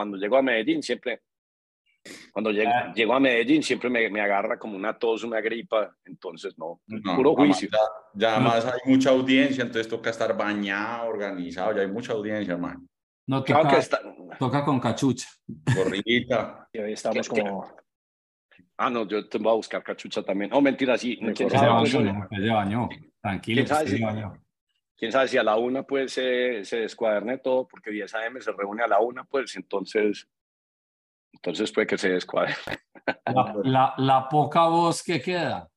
cuando llego a Medellín siempre, cuando llego, Ah. llego a Medellín siempre me, me agarra como una tos, una gripa, entonces no, puro juicio. Ya, ya además hay mucha audiencia, entonces toca estar bañado, organizado, ya hay mucha audiencia, hermano. No Claro toca, que está, toca con cachucha. Gorrita. Y hoy estamos ¿Qué- qué? como... ah, no, yo te voy a buscar cachucha también. Oh, mentira, sí, Me quién Se sabe, pues, bañó, se bañó. Tranquilo, ¿Quién que sabe usted si- se bañó. Quién sabe si a la una pues se, se descuaderne todo, porque 10 AM se reúne a la una, pues entonces, entonces puede que se descuadre La, la, la poca voz que queda.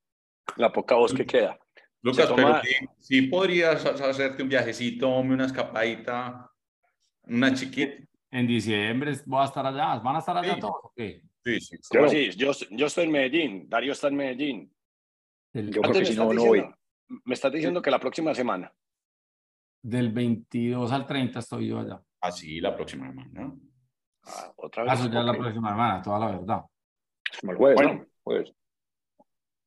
la poca voz que queda. Lucas, Se pero toma- sí, sí podrías ha- hacerte un viajecito, una escapadita, una chiquita. En diciembre voy a estar allá. ¿Van a estar allá Sí. todos? o qué? Sí, sí. ¿Cómo así? Yo, yo estoy en Medellín, Darío está en Medellín. Del, Yo creo Antes que si me estás no, no voy. diciendo- Me estás diciendo que la próxima semana. Del 22 al 30 estoy yo allá. Así la próxima semana. Ah, otra Ah, vez. Eso ya es la próxima semana, toda la verdad. El jueves, Bueno. ¿no? Jueves.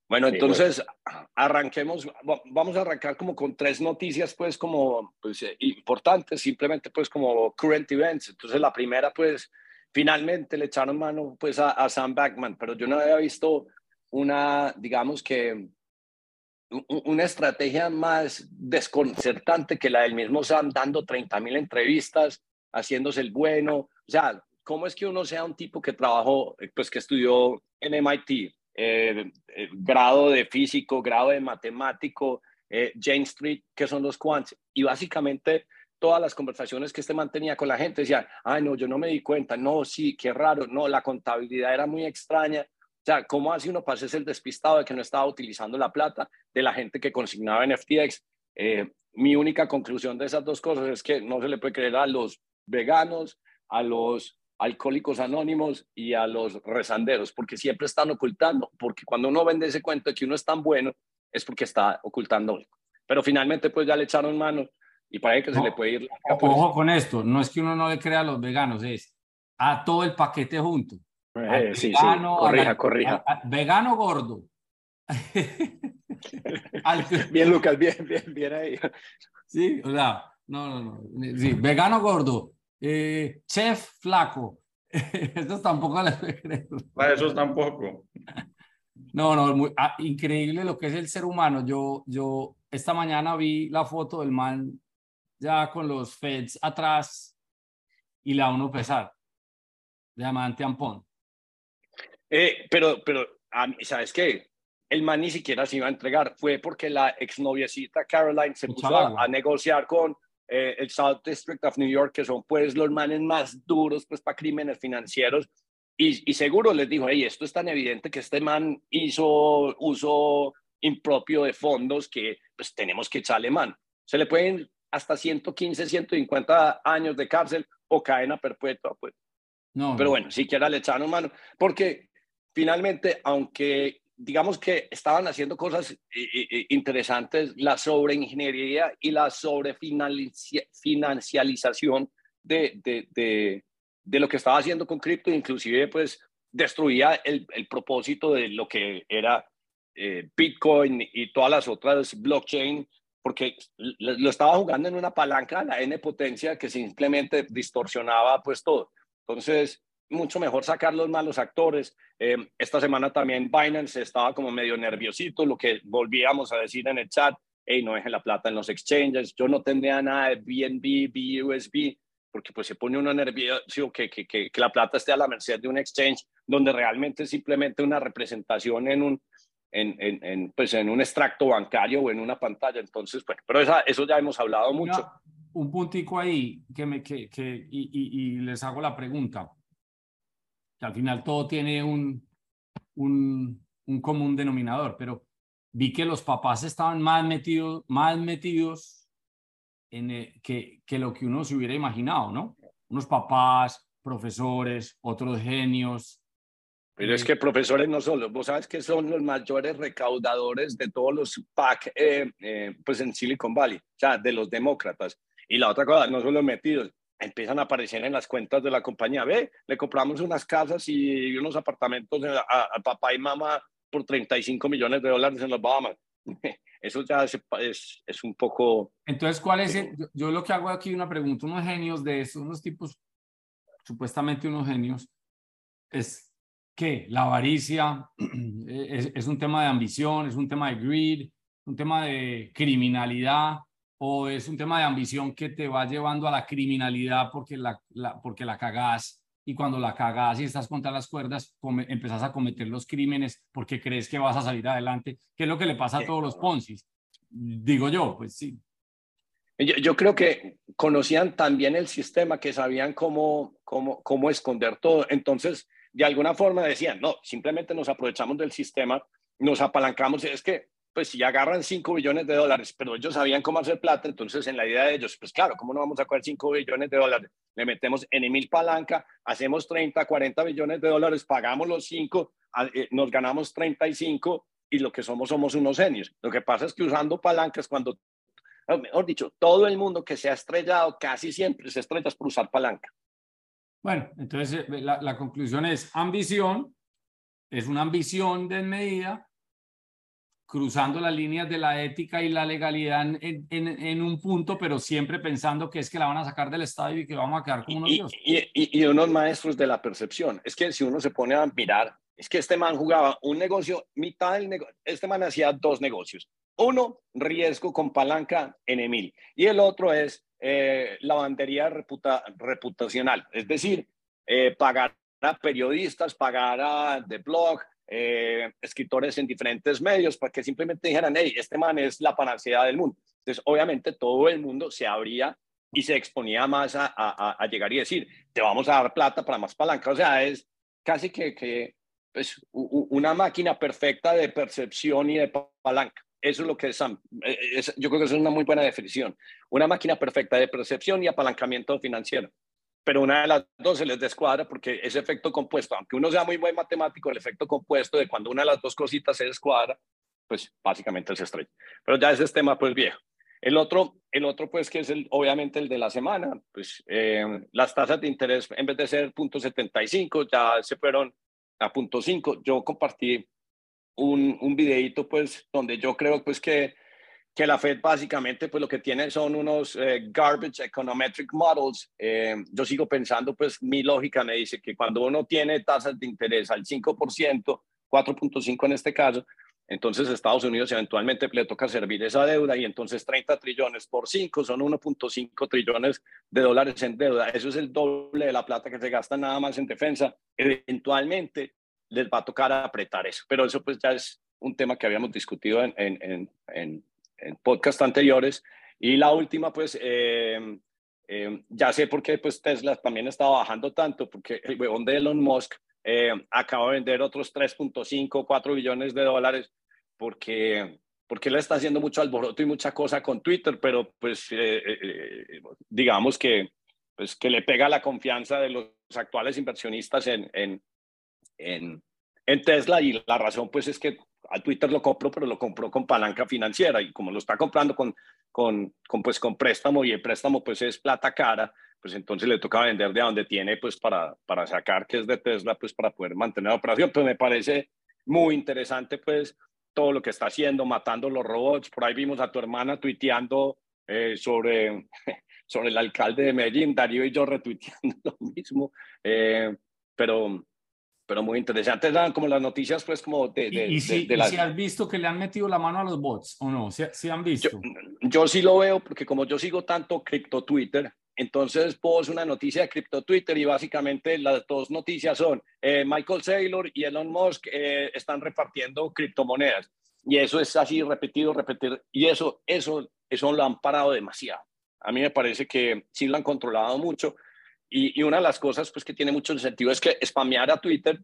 Bueno, Sí, entonces arranquemos, va- vamos a arrancar como con tres noticias pues como pues, eh, importantes, simplemente pues como current events. Entonces la primera pues finalmente le echaron mano pues a, a Sam Backman, pero yo no había visto una, digamos que una estrategia más desconcertante que la del mismo Sam dando 30 mil entrevistas, haciéndose el bueno. O sea, ¿cómo es que uno sea un tipo que trabajó, eh, pues que estudió en MIT, eh, eh, grado de físico, grado de matemático, eh, Jane Street, que son los quants, y básicamente todas las conversaciones que este mantenía con la gente decían, ay, no, yo no me di cuenta, no, sí, qué raro, no, la contabilidad era muy extraña. O sea, ¿cómo hace uno para el despistado de que no estaba utilizando la plata de la gente que consignaba en FTX? Eh, mi única conclusión de esas dos cosas es que no se le puede creer a los veganos, a los alcohólicos anónimos y a los rezanderos, porque siempre están ocultando, porque cuando uno vende ese cuento de que uno es tan bueno, es porque está ocultando algo. Pero finalmente pues ya le echaron mano y parece que se No. le puede ir. O- Ojo con esto, no es que uno no le crea a los veganos, es a todo el paquete junto. Al Eh, sí, sí. vegano, corrija, al- corrija. al- al- vegano gordo. Al- Bien, Lucas, bien, bien, bien ahí. sí, o sea, no, no, no. Sí, vegano gordo, eh, chef flaco. Estos tampoco les creo. Para esos tampoco. No, no, muy- ah, increíble lo que es el ser humano. Yo, yo esta mañana vi la foto del man ya con los feds atrás y le da uno pesar. Diamante Ampón. Eh, pero, pero, a mí, ¿sabes qué? El man ni siquiera se iba a entregar. Fue porque la exnoviecita Caroline se puso a, a negociar con eh, el South District of New York, que son pues los manes más duros pues para crímenes financieros. Y, y seguro les dijo, hey, esto es tan evidente que este man hizo uso impropio de fondos que pues tenemos que echarle mano. Se le pueden hasta 115, 150 años de cárcel o cadena perpetua, pues. No, Pero no. bueno, siquiera le echaron mano, porque finalmente, aunque digamos que estaban haciendo cosas eh, eh, interesantes, la sobreingeniería y la sobrefinancialización de, de, lo que estaba haciendo con cripto, inclusive pues destruía el, propósito de lo que era eh, Bitcoin y todas las otras blockchain, porque lo estaba jugando en una palanca la N potencia que simplemente distorsionaba pues todo. Entonces, mucho mejor sacar los malos actores. Eh, esta semana también Binance estaba como medio nerviosito, lo que volvíamos a decir en el chat, hey, no dejen la plata en los exchanges, yo no tendría nada de BNB, BUSB, porque pues se pone uno nervioso que, que, que, que la plata esté a la merced de un exchange, donde realmente es simplemente una representación en un, en, en, en, pues en un extracto bancario o en una pantalla. Entonces, bueno, pero esa, eso ya hemos hablado mucho. Una- un puntico ahí que me que, que y, y- y les hago la pregunta. Que al final todo tiene un, un, un común denominador, pero vi que los papás estaban más metidos, más metidos en eh, que, que lo que uno se hubiera imaginado, ¿no? Unos papás, profesores, otros genios. Pero es que profesores no solo, vos sabes que son los mayores recaudadores de todos los PAC eh, eh, pues en Silicon Valley, o sea, de los demócratas. Y la otra cosa, no solo metidos, empiezan a aparecer en las cuentas de la compañía. Ve, le compramos unas casas y unos apartamentos a, a- papá y mamá por 35 millones de dólares en los Bahamas. Eso ya es, es, es un poco... Entonces, ¿cuál es el? Yo, yo lo que hago aquí una pregunta, unos genios de esos, unos tipos supuestamente unos genios, es que la avaricia es, es, un tema de ambición, es un tema de greed, un tema de criminalidad o es un tema de ambición que te va llevando a la criminalidad porque la, la porque la cagás y cuando la cagás y estás contra las cuerdas, empezás a cometer los crímenes porque crees que vas a salir adelante, que es lo que le pasa a todos los Ponzi. Digo yo, pues sí. Yo, yo, creo que conocían también el sistema, que sabían cómo, cómo, cómo esconder todo. Entonces, de alguna forma decían, no, simplemente nos aprovechamos del sistema, nos apalancamos. Es que pues si agarran 5 billones de dólares, pero ellos sabían cómo hacer plata, entonces en la idea de ellos, pues claro, ¿cómo no vamos a coger 5 billones de dólares? Le metemos en mil palanca, hacemos 30, 40 billones de dólares, pagamos los 5, eh, nos ganamos 35 y lo que somos somos unos genios. Lo que pasa es que usando palancas, cuando, mejor dicho, todo el mundo que se ha estrellado casi siempre se estrella por usar palanca. Bueno, entonces eh, la, la conclusión es ambición, es una ambición desmedida cruzando las líneas de la ética y la legalidad en, en, en, un punto, pero siempre pensando que es que la van a sacar del estadio y que vamos a quedar como unos dioses. Y, y, y, unos maestros de la percepción. Es que si uno se pone a mirar, es que este man jugaba un negocio, mitad del negocio, este man hacía dos negocios. Uno, riesgo con palanca en Emil, y el otro es eh, lavandería reputa, reputacional, es decir, eh, pagar a periodistas, pagar a The Blog, eh, escritores en diferentes medios para que simplemente dijeran, hey, este man es la panacea del mundo. Entonces, obviamente, todo el mundo se abría y se exponía más a, a, llegar y decir, te vamos a dar plata para más palanca. O sea, es casi que, que pues, una máquina perfecta de percepción y de palanca. Eso es lo que es, es, yo creo que es una muy buena definición. Una máquina perfecta de percepción y apalancamiento financiero pero una de las dos se les descuadra porque ese efecto compuesto, aunque uno sea muy buen matemático, el efecto compuesto de cuando una de las dos cositas se descuadra, pues básicamente se estrella. Pero ya ese es tema pues viejo. El otro, el otro pues que es el, obviamente el de la semana, pues eh, las tasas de interés en vez de ser 0.75 ya se fueron a 0.5. Yo compartí un, un videito pues donde yo creo pues que que la Fed básicamente pues lo que tiene son unos eh, garbage econometric models. Eh, yo sigo pensando, pues mi lógica me dice que cuando uno tiene tasas de interés al 5%, 4.5 en este caso, entonces Estados Unidos eventualmente le toca servir esa deuda y entonces 30 trillones por 5 son 1.5 trillones de dólares en deuda. Eso es el doble de la plata que se gasta nada más en defensa. Eventualmente les va a tocar apretar eso, pero eso pues ya es un tema que habíamos discutido en, podcast anteriores. Y la última, pues, eh, eh, ya sé por qué pues, Tesla también está bajando tanto, porque el huevón de Elon Musk eh, acaba de vender otros 3.5, 4 billones de dólares, porque, porque él está haciendo mucho alboroto y mucha cosa con Twitter, pero pues digamos que, pues, que le pega la confianza de los actuales inversionistas en, en, en, en Tesla y la razón pues es que a Twitter lo compró, pero lo compró con palanca financiera y como lo está comprando con, con, con, pues, con préstamo y el préstamo pues es plata cara, pues entonces le toca vender de donde tiene pues para, para sacar que es de Tesla pues para poder mantener la operación. Pues me parece muy interesante pues todo lo que está haciendo, matando los robots. Por ahí vimos a tu hermana tuiteando eh, sobre, sobre el alcalde de Medellín, Darío y yo retuiteando lo mismo. Eh, pero pero muy interesante. Eran como las noticias, pues, como de... de ¿Y, si, de, si has visto que le han metido la mano a los bots o no? ¿Sí, han visto? Yo, yo, sí lo veo porque como yo sigo tanto cripto Twitter, entonces es una noticia de cripto Twitter y básicamente las dos noticias son eh, Michael Saylor y Elon Musk eh, están repartiendo criptomonedas. Y eso es así repetido, repetir. Y eso, eso, eso lo han parado demasiado. A mí me parece que sí lo han controlado mucho y, una de las cosas pues, que tiene mucho sentido es que spamear a Twitter,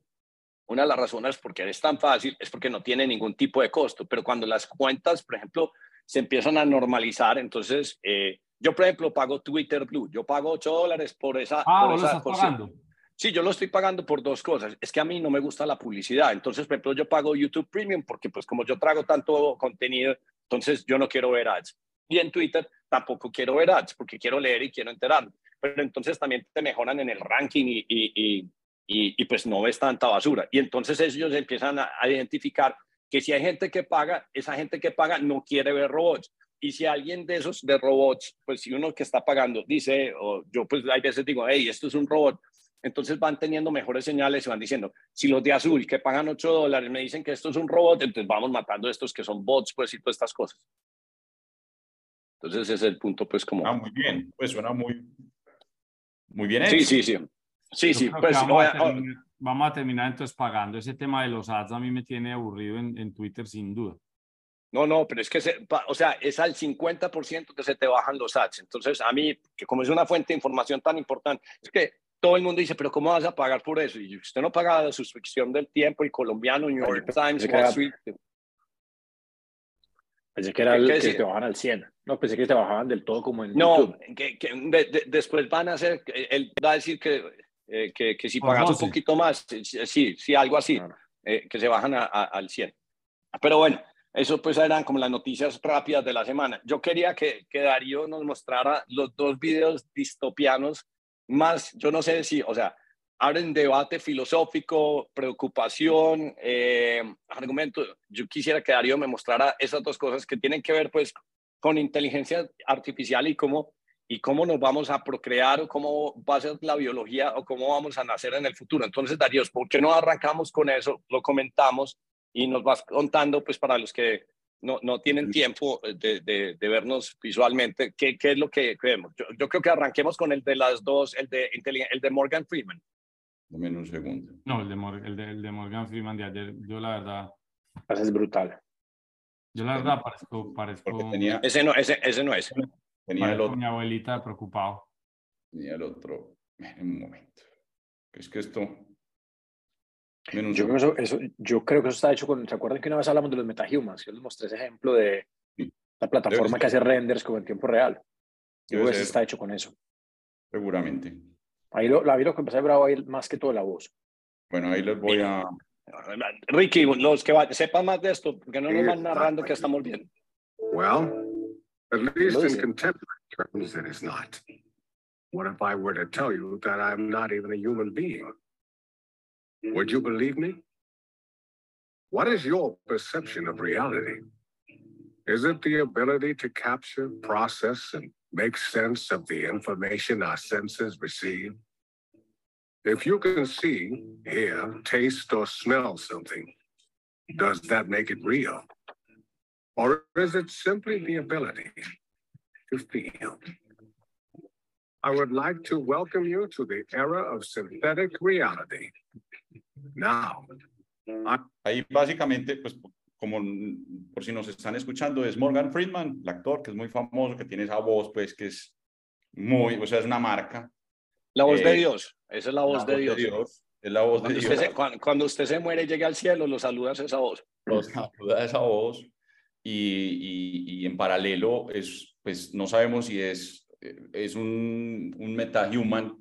una de las razones por qué es tan fácil es porque no tiene ningún tipo de costo, pero cuando las cuentas, por ejemplo, se empiezan a normalizar, entonces eh, yo, por ejemplo, pago Twitter Blue, yo pago 8 dólares por esa... Ah, por esa, estás pagando. Sí, yo lo estoy pagando por dos cosas. Es que a mí no me gusta la publicidad. Entonces, por ejemplo, yo pago YouTube Premium porque pues como yo trago tanto contenido, entonces yo no quiero ver ads. Y en Twitter tampoco quiero ver ads porque quiero leer y quiero enterarme pero entonces también te mejoran en el ranking y, y, y, y, pues no ves tanta basura. Y entonces ellos empiezan a, a identificar que si hay gente que paga, esa gente que paga no quiere ver robots. Y si alguien de esos de robots, pues si uno que está pagando dice, o yo pues hay veces digo, hey, esto es un robot, entonces van teniendo mejores señales y van diciendo, si los de azul que pagan 8 dólares me dicen que esto es un robot, entonces vamos matando a estos que son bots, pues y todas estas cosas. Entonces ese es el punto, pues como... Ah, muy bien, pues suena muy, muy bien. Sí, sí, sí. Sí, sí, pues vamos, a terminar, vamos, a terminar, entonces pagando. Ese tema de los ads a mí me tiene aburrido en, en Twitter sin duda. No, no, pero es que, se, o sea, es al 50% que se te bajan los ads. Entonces, a mí, que como es una fuente de información tan importante, es que todo el mundo dice, pero ¿cómo vas a pagar por eso? Y usted no paga la suscripción del tiempo, el colombiano, New York Times, Wall Street. Pensé que era el que te bajaban al 100. No, pensé que te bajaban del todo como en no, YouTube. que, que de, después van a hacer, él va a decir que, eh, que, que, si pagas un poquito más, sí, sí, algo así, no, no. Eh, que se bajan a, a, al 100. Pero bueno, eso pues eran como las noticias rápidas de la semana. Yo quería que, que Darío nos mostrara los dos videos distopianos más, yo no sé si, o sea, abren debate filosófico, preocupación, eh, argumento. Yo quisiera que Darío me mostrara esas dos cosas que tienen que ver pues con inteligencia artificial y cómo, y cómo nos vamos a procrear o cómo va a ser la biología o cómo vamos a nacer en el futuro. Entonces, Darío, ¿por qué no arrancamos con eso? Lo comentamos y nos vas contando, pues para los que no, no tienen tiempo de, de, de vernos visualmente, ¿qué, ¿qué, es lo que vemos? Yo, yo, creo que arranquemos con el de las dos, el de, el de Morgan Freeman. Dame un segundo. No, el de, Mor el, de, el de, Morgan Freeman de ayer, yo la verdad... Ese es brutal. Yo la verdad parezco... parezco tenía, ese, no, ese, ese no es. Tenía el otro, mi abuelita preocupado. Tenía el otro... En un momento. Es que esto... Yo creo, eso, eso, yo creo que eso está hecho con. ¿Se acuerdan que una vez hablamos de los metahumans? Yo les mostré ese ejemplo de sí. la plataforma que hace renders como en tiempo real. Yo creo que eso está hecho con eso. Seguramente. Ahí lo, ahí lo que empecé a ver ahí más que todo la voz. Bueno, ahí les voy a. Ricky, los que sepan más de esto, porque no nos van narrando que estamos viendo. Well, at least in contemporary terms, it is not. What if I were to tell you that I'm not even a human being? Would you believe me? What is your perception of reality? Is it the ability to capture, process, and make sense of the information our senses receive? If you can see, hear, taste, or smell something, does that make it real? Or is it simply the ability to feel? I would like to welcome you to the era of synthetic reality. Now, Ahí básicamente, pues como por si nos están escuchando, es Morgan Friedman, el actor que es muy famoso, que tiene esa voz, pues que es muy, o sea, es una marca. La voz eh, de Dios, esa es la voz, la de, voz Dios. de Dios. Es la voz cuando de usted Dios. Se, cuando, cuando, usted se muere y llega al cielo, lo saludas esa voz. Lo saluda esa voz. Y, y, y, en paralelo, es, pues no sabemos si es, es un, un metahuman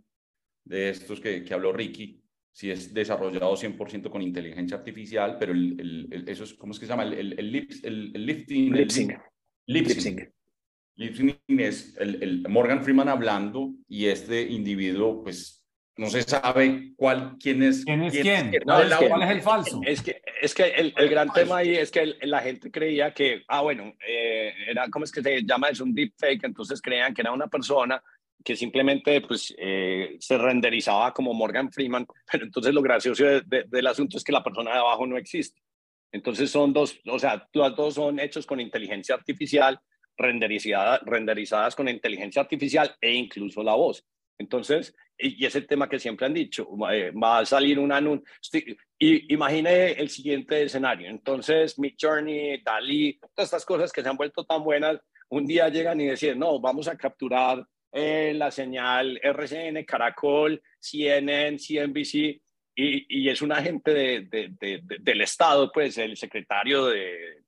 de estos que, que habló Ricky, si es desarrollado 100% con inteligencia artificial, pero el, el, el, eso es, ¿cómo es que se llama? El, el, lips, el, lifting. Lipsing. Lipsing. Lipsing es el, Morgan Freeman hablando y este individuo, pues, no se sabe cuál, quién es. ¿Quién es quién? quién? No, es, ¿Cuál es el falso? Es que, es que el, el gran tema ahí es que la gente creía que, ah, bueno, eh, era, ¿cómo es que se llama? Es un deepfake, entonces creían que era una persona que simplemente pues, eh, se renderizaba como Morgan Freeman, pero entonces lo gracioso de, de, del asunto es que la persona de abajo no existe. Entonces son dos, o sea, los dos son hechos con inteligencia artificial, renderizada, renderizadas con inteligencia artificial e incluso la voz. Entonces, y, y es el tema que siempre han dicho, eh, va a salir un anuncio. Imagine el siguiente escenario. Entonces, Mid Journey, Dalí, todas estas cosas que se han vuelto tan buenas, un día llegan y deciden, no, vamos a capturar eh, la señal RCN, Caracol, CNN, CNBC, y, y es un agente de, de, de, del Estado, pues el secretario de,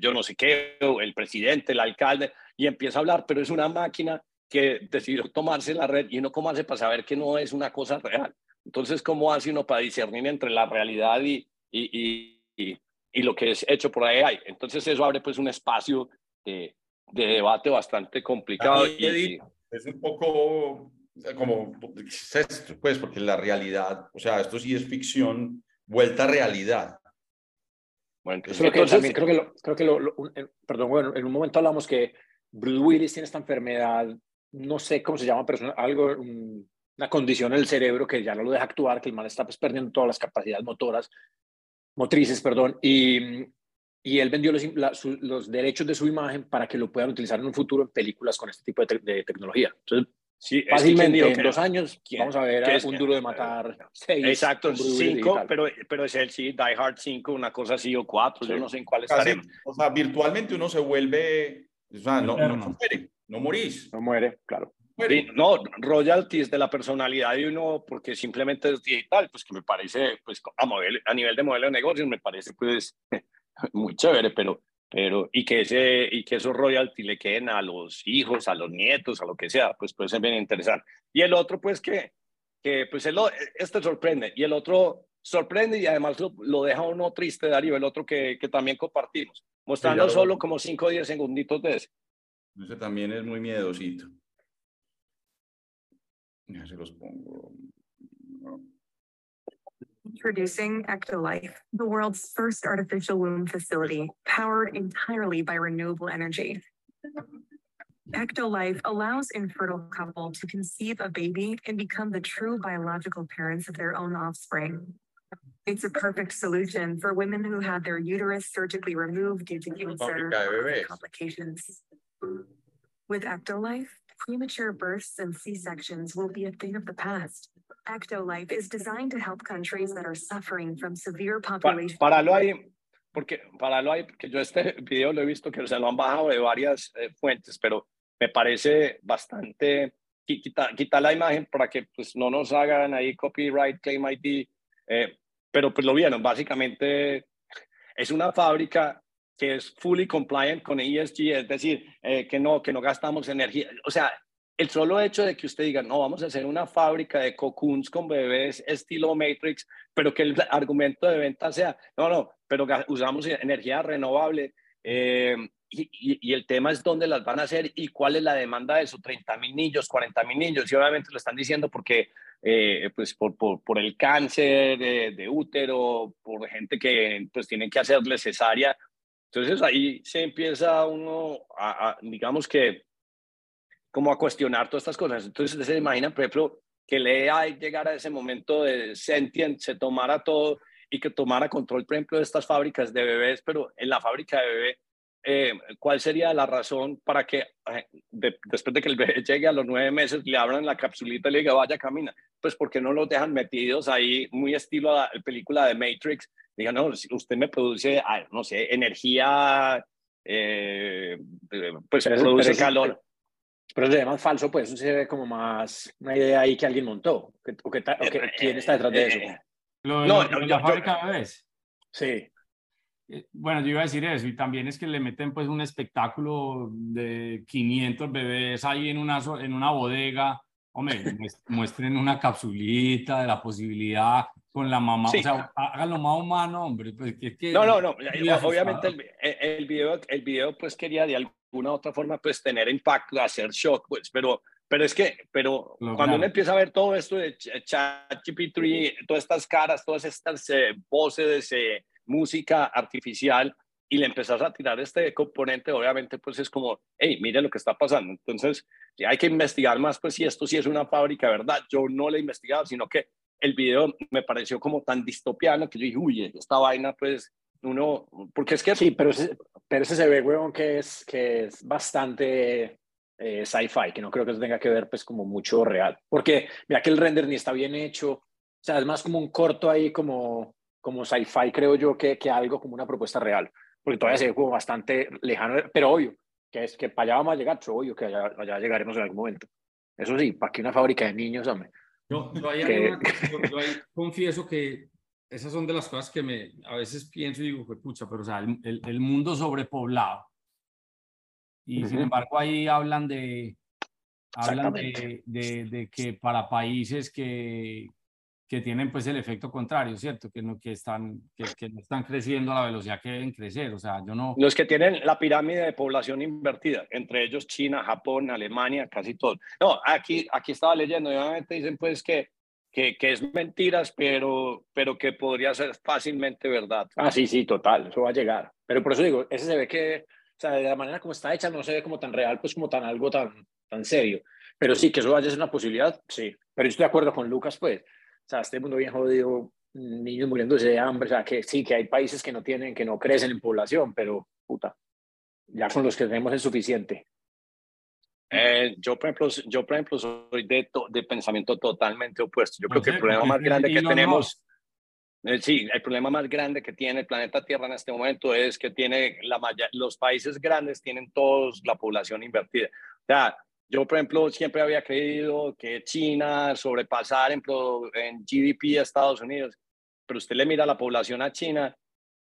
yo no sé qué, o el presidente, el alcalde, y empieza a hablar, pero es una máquina que decidió tomarse la red y no cómo hace para saber que no es una cosa real. Entonces, ¿cómo hace uno para discernir entre la realidad y, y, y, y lo que es hecho por AI? Entonces, eso abre pues un espacio de, de debate bastante complicado. y, es un poco como pues, porque la realidad, o sea, esto sí es ficción vuelta a realidad. Bueno, entonces, creo, que también, creo que, lo, creo que lo, lo, perdón, bueno, en un momento hablamos que Bruce Willis tiene esta enfermedad, no sé cómo se llama, pero es algo, un, una condición en el cerebro que ya no lo deja actuar, que el mal está pues, perdiendo todas las capacidades motoras, motrices, perdón, y, y él vendió los, los, derechos de su imagen para que lo puedan utilizar en un futuro en películas con este tipo de, tecnología. Entonces, sí, fácilmente en dos años vamos a ver un duro de matar seis. Exacto, cinco, pero, pero es el sí, Die Hard 5, una cosa así, o cuatro, yo no sé en cuál estaremos. O sea, virtualmente uno se vuelve, o sea, no, no, no muere, no morís. No muere, claro no, royalties de la personalidad de uno porque simplemente es digital, pues que me parece, pues a, a nivel de modelo de negocios me parece pues muy chévere, pero, pero y, que ese, y que esos royalties le queden a los hijos, a los nietos, a lo que sea, pues puede ser bien interesante. Y el otro pues que, que pues el, este sorprende y el otro sorprende y además lo, lo deja uno triste, Darío, el otro que, que también compartimos, mostrando solo como 5 o 10 segunditos de ese. Ese también es muy miedosito. Ya se los pongo. Introducing Ectolife, the world's first artificial womb facility, powered entirely by renewable energy. Ectolife allows infertile couple to conceive a baby and become the true biological parents of their own offspring. It's a perfect solution for women who had their uterus surgically removed due to cancer complications. With Ectolife, premature births and C-sections will be a thing of the past. Ectolife is designed to help countries that are suffering from severe population. Pa paralo ahí, porque paralo ahí, porque yo este video lo he visto que se lo han bajado de varias eh, fuentes, pero me parece bastante quita, quita la imagen para que pues no nos hagan ahí copyright claim ID, eh, pero pues lo vieron, básicamente es una fábrica que es fully compliant con ESG, es decir, eh, que, no, que no gastamos energía. O sea, el solo hecho de que usted diga, no, vamos a hacer una fábrica de cocoons con bebés estilo Matrix, pero que el argumento de venta sea, no, no, pero usamos energía renovable. Eh, y, y, el tema es dónde las van a hacer y cuál es la demanda de esos 30 mil niños, 40 mil niños. Y obviamente lo están diciendo porque, eh, pues, por, por, por, el cáncer de, de, útero, por gente que pues tienen que hacerle cesárea entonces ahí se empieza uno a, digamos que, como a cuestionar todas estas cosas. Entonces se imagina, por ejemplo, que le AI llegara a ese momento de sentient, se tomara todo y que tomara control, por ejemplo, de estas fábricas de bebés, pero en la fábrica de bebé, eh, ¿cuál sería la razón para que eh, después de que el bebé llegue a los nueve meses le abran la capsulita y le diga, vaya, camina? Pues porque no los dejan metidos ahí, muy estilo a la película de Matrix, diga, no, usted me produce, ah, no sé, energía, eh, pues pero produce calor. Pero se ve más falso, pues eso se ve como más una idea ahí que alguien montó. o que, eh, ¿Quién está detrás de eso? Eh, no, no, la fábrica de bebés. Sí. Bueno, yo iba a decir eso, y también es que le meten pues un espectáculo de 500 bebés ahí en una, en una bodega, hombre, muestren una capsulita de la posibilidad con la mamá, o sea, háganlo más humano, hombre. Pues, que, no, no, no, obviamente el, el, video, el video pues quería de alguna otra forma pues tener impacto, hacer shock, pues, pero, pero es que, pero cuando uno empieza a ver todo esto de ChatGPT, todas estas caras, todas estas eh, voces, eh, música artificial, y le empezás a tirar este componente, obviamente pues es como, hey, mire lo que está pasando. Entonces, hay que investigar más, pues si esto sí es una fábrica, ¿verdad? Yo no lo he investigado, sino que el video me pareció como tan distopiano que yo dije, uy, esta vaina, pues, uno, porque es que... Sí, pero ese, pero ese se ve, weón, que es, que es bastante eh, sci-fi, que no creo que eso tenga que ver, pues, como mucho real. Porque, mira que el render ni está bien hecho, o sea, es más como un corto ahí, como, como sci-fi, creo yo, que, que algo como una propuesta real. Porque todavía se ve como bastante lejano, pero obvio, que es que para allá vamos a llegar, obvio que allá, allá llegaremos en algún momento. Eso sí, para que una fábrica de niños, hombre. Yo, yo, ahí, confieso que esas son de las cosas que me, a veces pienso y digo, pucha, pero o sea, el, el, mundo sobrepoblado. Y sin embargo ahí hablan de, hablan de, de, de, que para países que, que tienen pues el efecto contrario, ¿cierto? Que no, que están, que, que, no están creciendo a la velocidad que deben crecer, o sea, yo no... Los que tienen la pirámide de población invertida, entre ellos China, Japón, Alemania, casi todos. No, aquí, aquí estaba leyendo, obviamente dicen pues que, que, que, es mentiras, pero, pero que podría ser fácilmente verdad. Ah, sí, sí, total, eso va a llegar. Pero por eso digo, ese se ve que, o sea, de la manera como está hecha no se ve como tan real, pues como tan algo tan, tan serio. Pero sí, que eso vaya a ser una posibilidad, sí. Pero yo estoy de acuerdo con Lucas, pues. O sea, este mundo bien jodido, niños muriéndose de hambre, o sea, que sí, que hay países que no tienen, que no crecen en población, pero puta, ya con los que tenemos es suficiente. Eh, yo, por ejemplo, yo, por ejemplo, soy de, de pensamiento totalmente opuesto. Yo creo que el problema más grande que tenemos, eh, sí, el problema más grande que tiene el planeta Tierra en este momento es que tiene la los países grandes tienen todos la población invertida. O sea, yo, por ejemplo, siempre había creído que China sobrepasar en, en GDP a Estados Unidos, pero usted le mira la población a China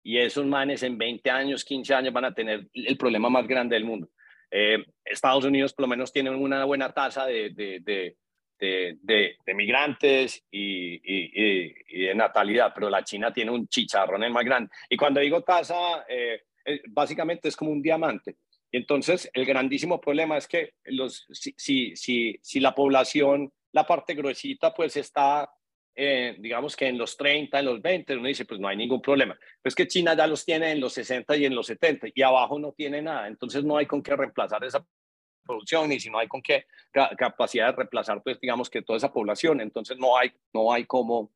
y esos manes en 20 años, 15 años van a tener el problema más grande del mundo. Eh, Estados Unidos por lo menos tiene una buena tasa de, de, de, de migrantes y, y, y, de natalidad, pero la China tiene un chicharrón más grande. Y cuando digo tasa, eh, eh, básicamente es como un diamante. Y entonces el grandísimo problema es que los, si, si, si, si la población, la parte gruesita, pues está eh, digamos que en los 30, en los 20, uno dice, pues no hay ningún problema. Pues que China ya los tiene en los 60 y en los 70 y abajo no tiene nada, entonces no hay con qué reemplazar esa producción y si no hay con qué capacidad de reemplazar, pues digamos que toda esa población, entonces no hay, no hay cómo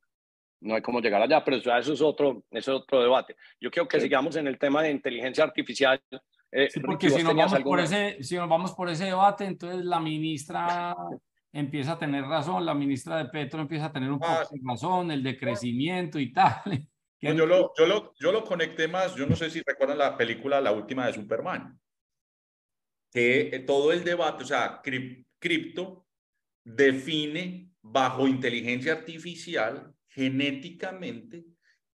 no hay cómo llegar allá, pero eso, es otro, eso es otro debate. Yo creo que sigamos en el tema de inteligencia artificial. Eh, porque si nos, vamos por ese, si nos vamos por ese debate, entonces la ministra empieza a tener razón, la ministra de Petro empieza a tener un poco ah. de razón, el de crecimiento y tal. yo, lo, yo, lo, yo lo conecté más, yo no sé si recuerdan la película, la última de Superman, que eh, todo el debate, o sea, cripto define bajo inteligencia artificial genéticamente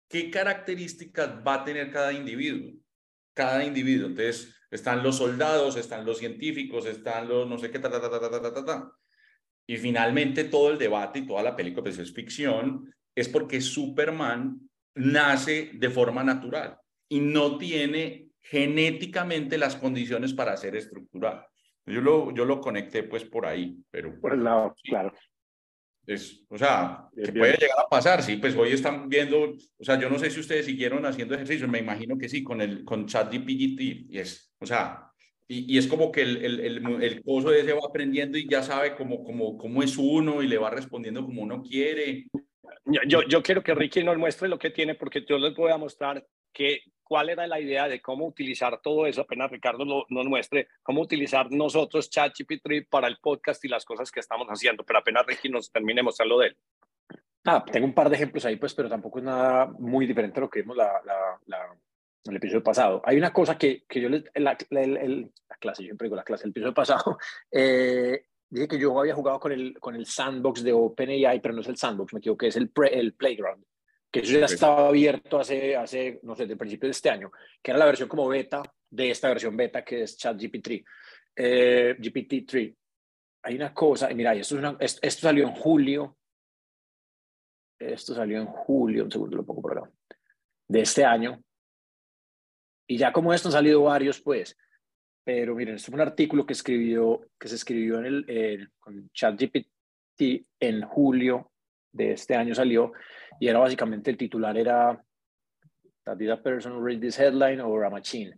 qué características va a tener cada individuo. Cada individuo. Entonces, están los soldados, están los científicos, están los no sé qué, ta, ta, ta, ta, ta, ta, ta. Y finalmente todo el debate y toda la película, pues es ficción, es porque Superman nace de forma natural y no tiene genéticamente las condiciones para ser estructural. Yo lo, yo lo conecté pues por ahí, pero... Por el lado, claro. Es, o sea, que puede llegar a pasar, sí, pues hoy están viendo, o sea, yo no sé si ustedes siguieron haciendo ejercicio, me imagino que sí, con el con ChatGPT, y es, o sea, y, es como que el, el, el, el coso ese va aprendiendo y ya sabe cómo, cómo, cómo es uno y le va respondiendo como uno quiere. Yo, yo, quiero que Ricky nos muestre lo que tiene porque yo les voy a mostrar que, cuál era la idea de cómo utilizar todo eso, apenas Ricardo lo, nos muestre cómo utilizar nosotros ChatGPT para el podcast y las cosas que estamos haciendo, pero apenas Ricky nos termine de mostrarlo de él. Ah, tengo un par de ejemplos ahí, pues, pero tampoco es nada muy diferente a lo que vimos la, la, la el episodio pasado. Hay una cosa que, que yo, les, la, la, clase, yo siempre digo la clase, el episodio pasado, eh, dije que yo había jugado con el, con el sandbox de OpenAI, pero no es el sandbox, me equivoqué, es el, el Playground, que eso ya estaba abierto hace, hace, no sé, del principio de este año, que era la versión como beta de esta versión beta que es ChatGPT, eh, GPT-3. Hay una cosa, y mira, esto, es una, esto, esto salió en julio, esto salió en julio, un segundo lo pongo por acá, de este año, y ya como esto han salido varios, pues, pero miren, esto es un artículo que, escribió, que se escribió en el, eh, con ChatGPT en julio de este año salió, y era básicamente el titular era Did a person read this headline or a machine?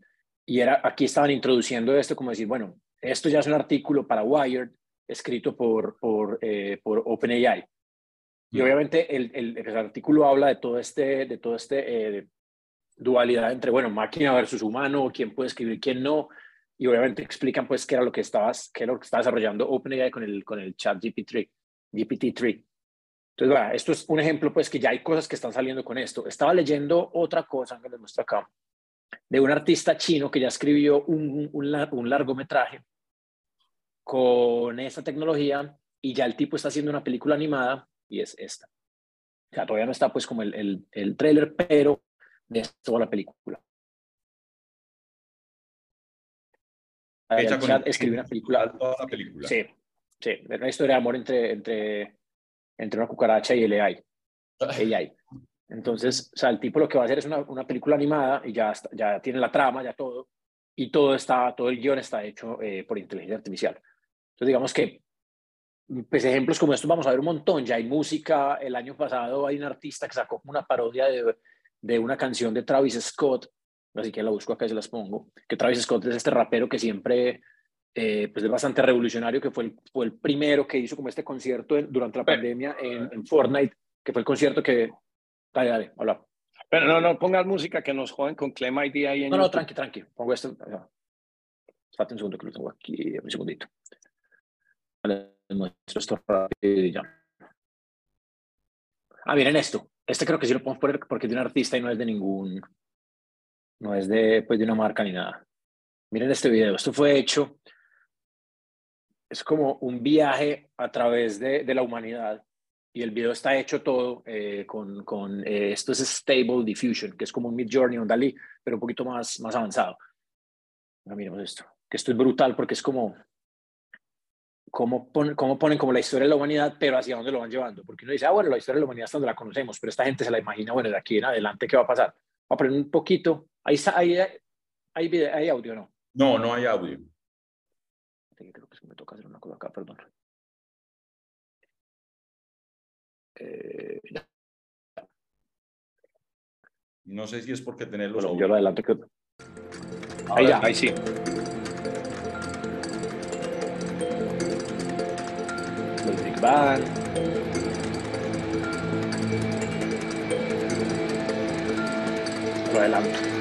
Y era, aquí estaban introduciendo esto como decir, bueno, esto ya es un artículo para Wired escrito por, por, eh, por OpenAI. Y obviamente el, el, el, artículo habla de todo este, de todo este eh, dualidad entre, bueno, máquina versus humano, quién puede escribir, quién no, y obviamente explican pues qué era lo que estabas, qué era lo que estaba desarrollando OpenAI con el, con el chat GPT-3. GPT-3. Entonces, bueno, esto es un ejemplo pues que ya hay cosas que están saliendo con esto. Estaba leyendo otra cosa que les muestro acá, de un artista chino que ya escribió un, un, un largometraje con esta tecnología y ya el tipo está haciendo una película animada y es esta. O sea, todavía no está pues como el, el, el trailer, pero de toda la película. escribe una película. Toda la película. Sí, sí, una historia de amor entre, entre, entre una cucaracha y el AI. AI. Entonces, o sea, el tipo lo que va a hacer es una, una película animada y ya, ya tiene la trama, ya todo, y todo está, todo el guion está hecho eh, por inteligencia artificial. Entonces, digamos que, pues ejemplos como estos vamos a ver un montón. Ya hay música, el año pasado hay un artista que sacó una parodia de, de una canción de Travis Scott, así que la busco acá y se las pongo, que Travis Scott es este rapero que siempre eh, pues es bastante revolucionario, que fue el, fue el primero que hizo como este concierto durante la pandemia en, en, Fortnite, que fue el concierto que... Dale, dale, habla. Pero no, no pongas música que nos joden con Clem ID ahí en No, no, tranqui, tranqui. Pongo esto. Espérate un segundo que lo tengo aquí, un segundito. Vale, muestro esto rápido y ya. Ah, miren esto. Este creo que sí lo podemos poner porque es de un artista y no es de ningún... No es de, pues, de una marca ni nada. Miren este video. Esto fue hecho es como un viaje a través de, de la humanidad y el video está hecho todo eh, con, con eh, esto es Stable Diffusion, que es como un Mid Journey, un Dalí, pero un poquito más, más avanzado. Ahora miremos esto, que esto es brutal porque es como cómo, pon, ponen como la historia de la humanidad, pero hacia dónde lo van llevando. Porque uno dice, ah, bueno, la historia de la humanidad hasta donde la conocemos, pero esta gente se la imagina, bueno, de aquí en adelante, ¿qué va a pasar? Voy a poner un poquito. Ahí está, ahí, hay audio, ¿no? No, no hay audio creo que me toca hacer una cosa acá, perdón. Eh, no sé si es porque tenerlos. Bueno, yo lo adelanto. Que... Ahí ya, ahí sí. Los Big Bang. Lo adelanto.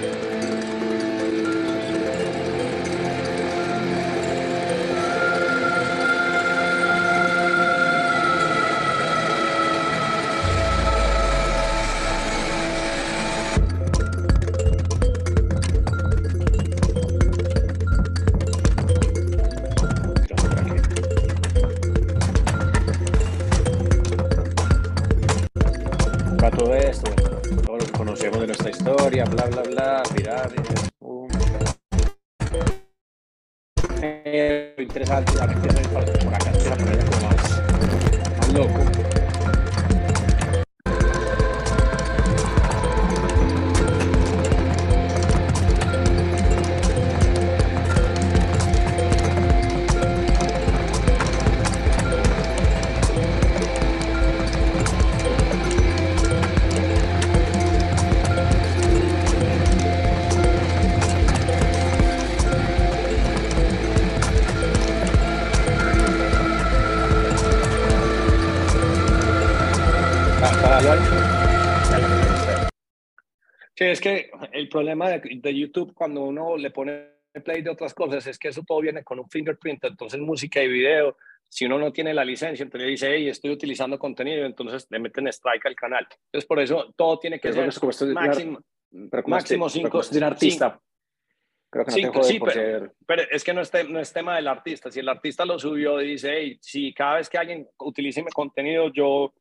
Interesante, la por acá, como más, más loco. Problema de, YouTube cuando uno le pone play de otras cosas es que eso todo viene con un fingerprint, entonces música y video, si uno no tiene la licencia, entonces le dice, hey, estoy utilizando contenido, entonces le meten strike al canal. Entonces por eso todo tiene que ser máximo, máximo cinco, de un artista. Creo que no cinco, sí, pero, pero, es que no es, no es tema del artista. Si el artista lo subió y dice, hey, si cada vez que alguien utilice mi contenido, yo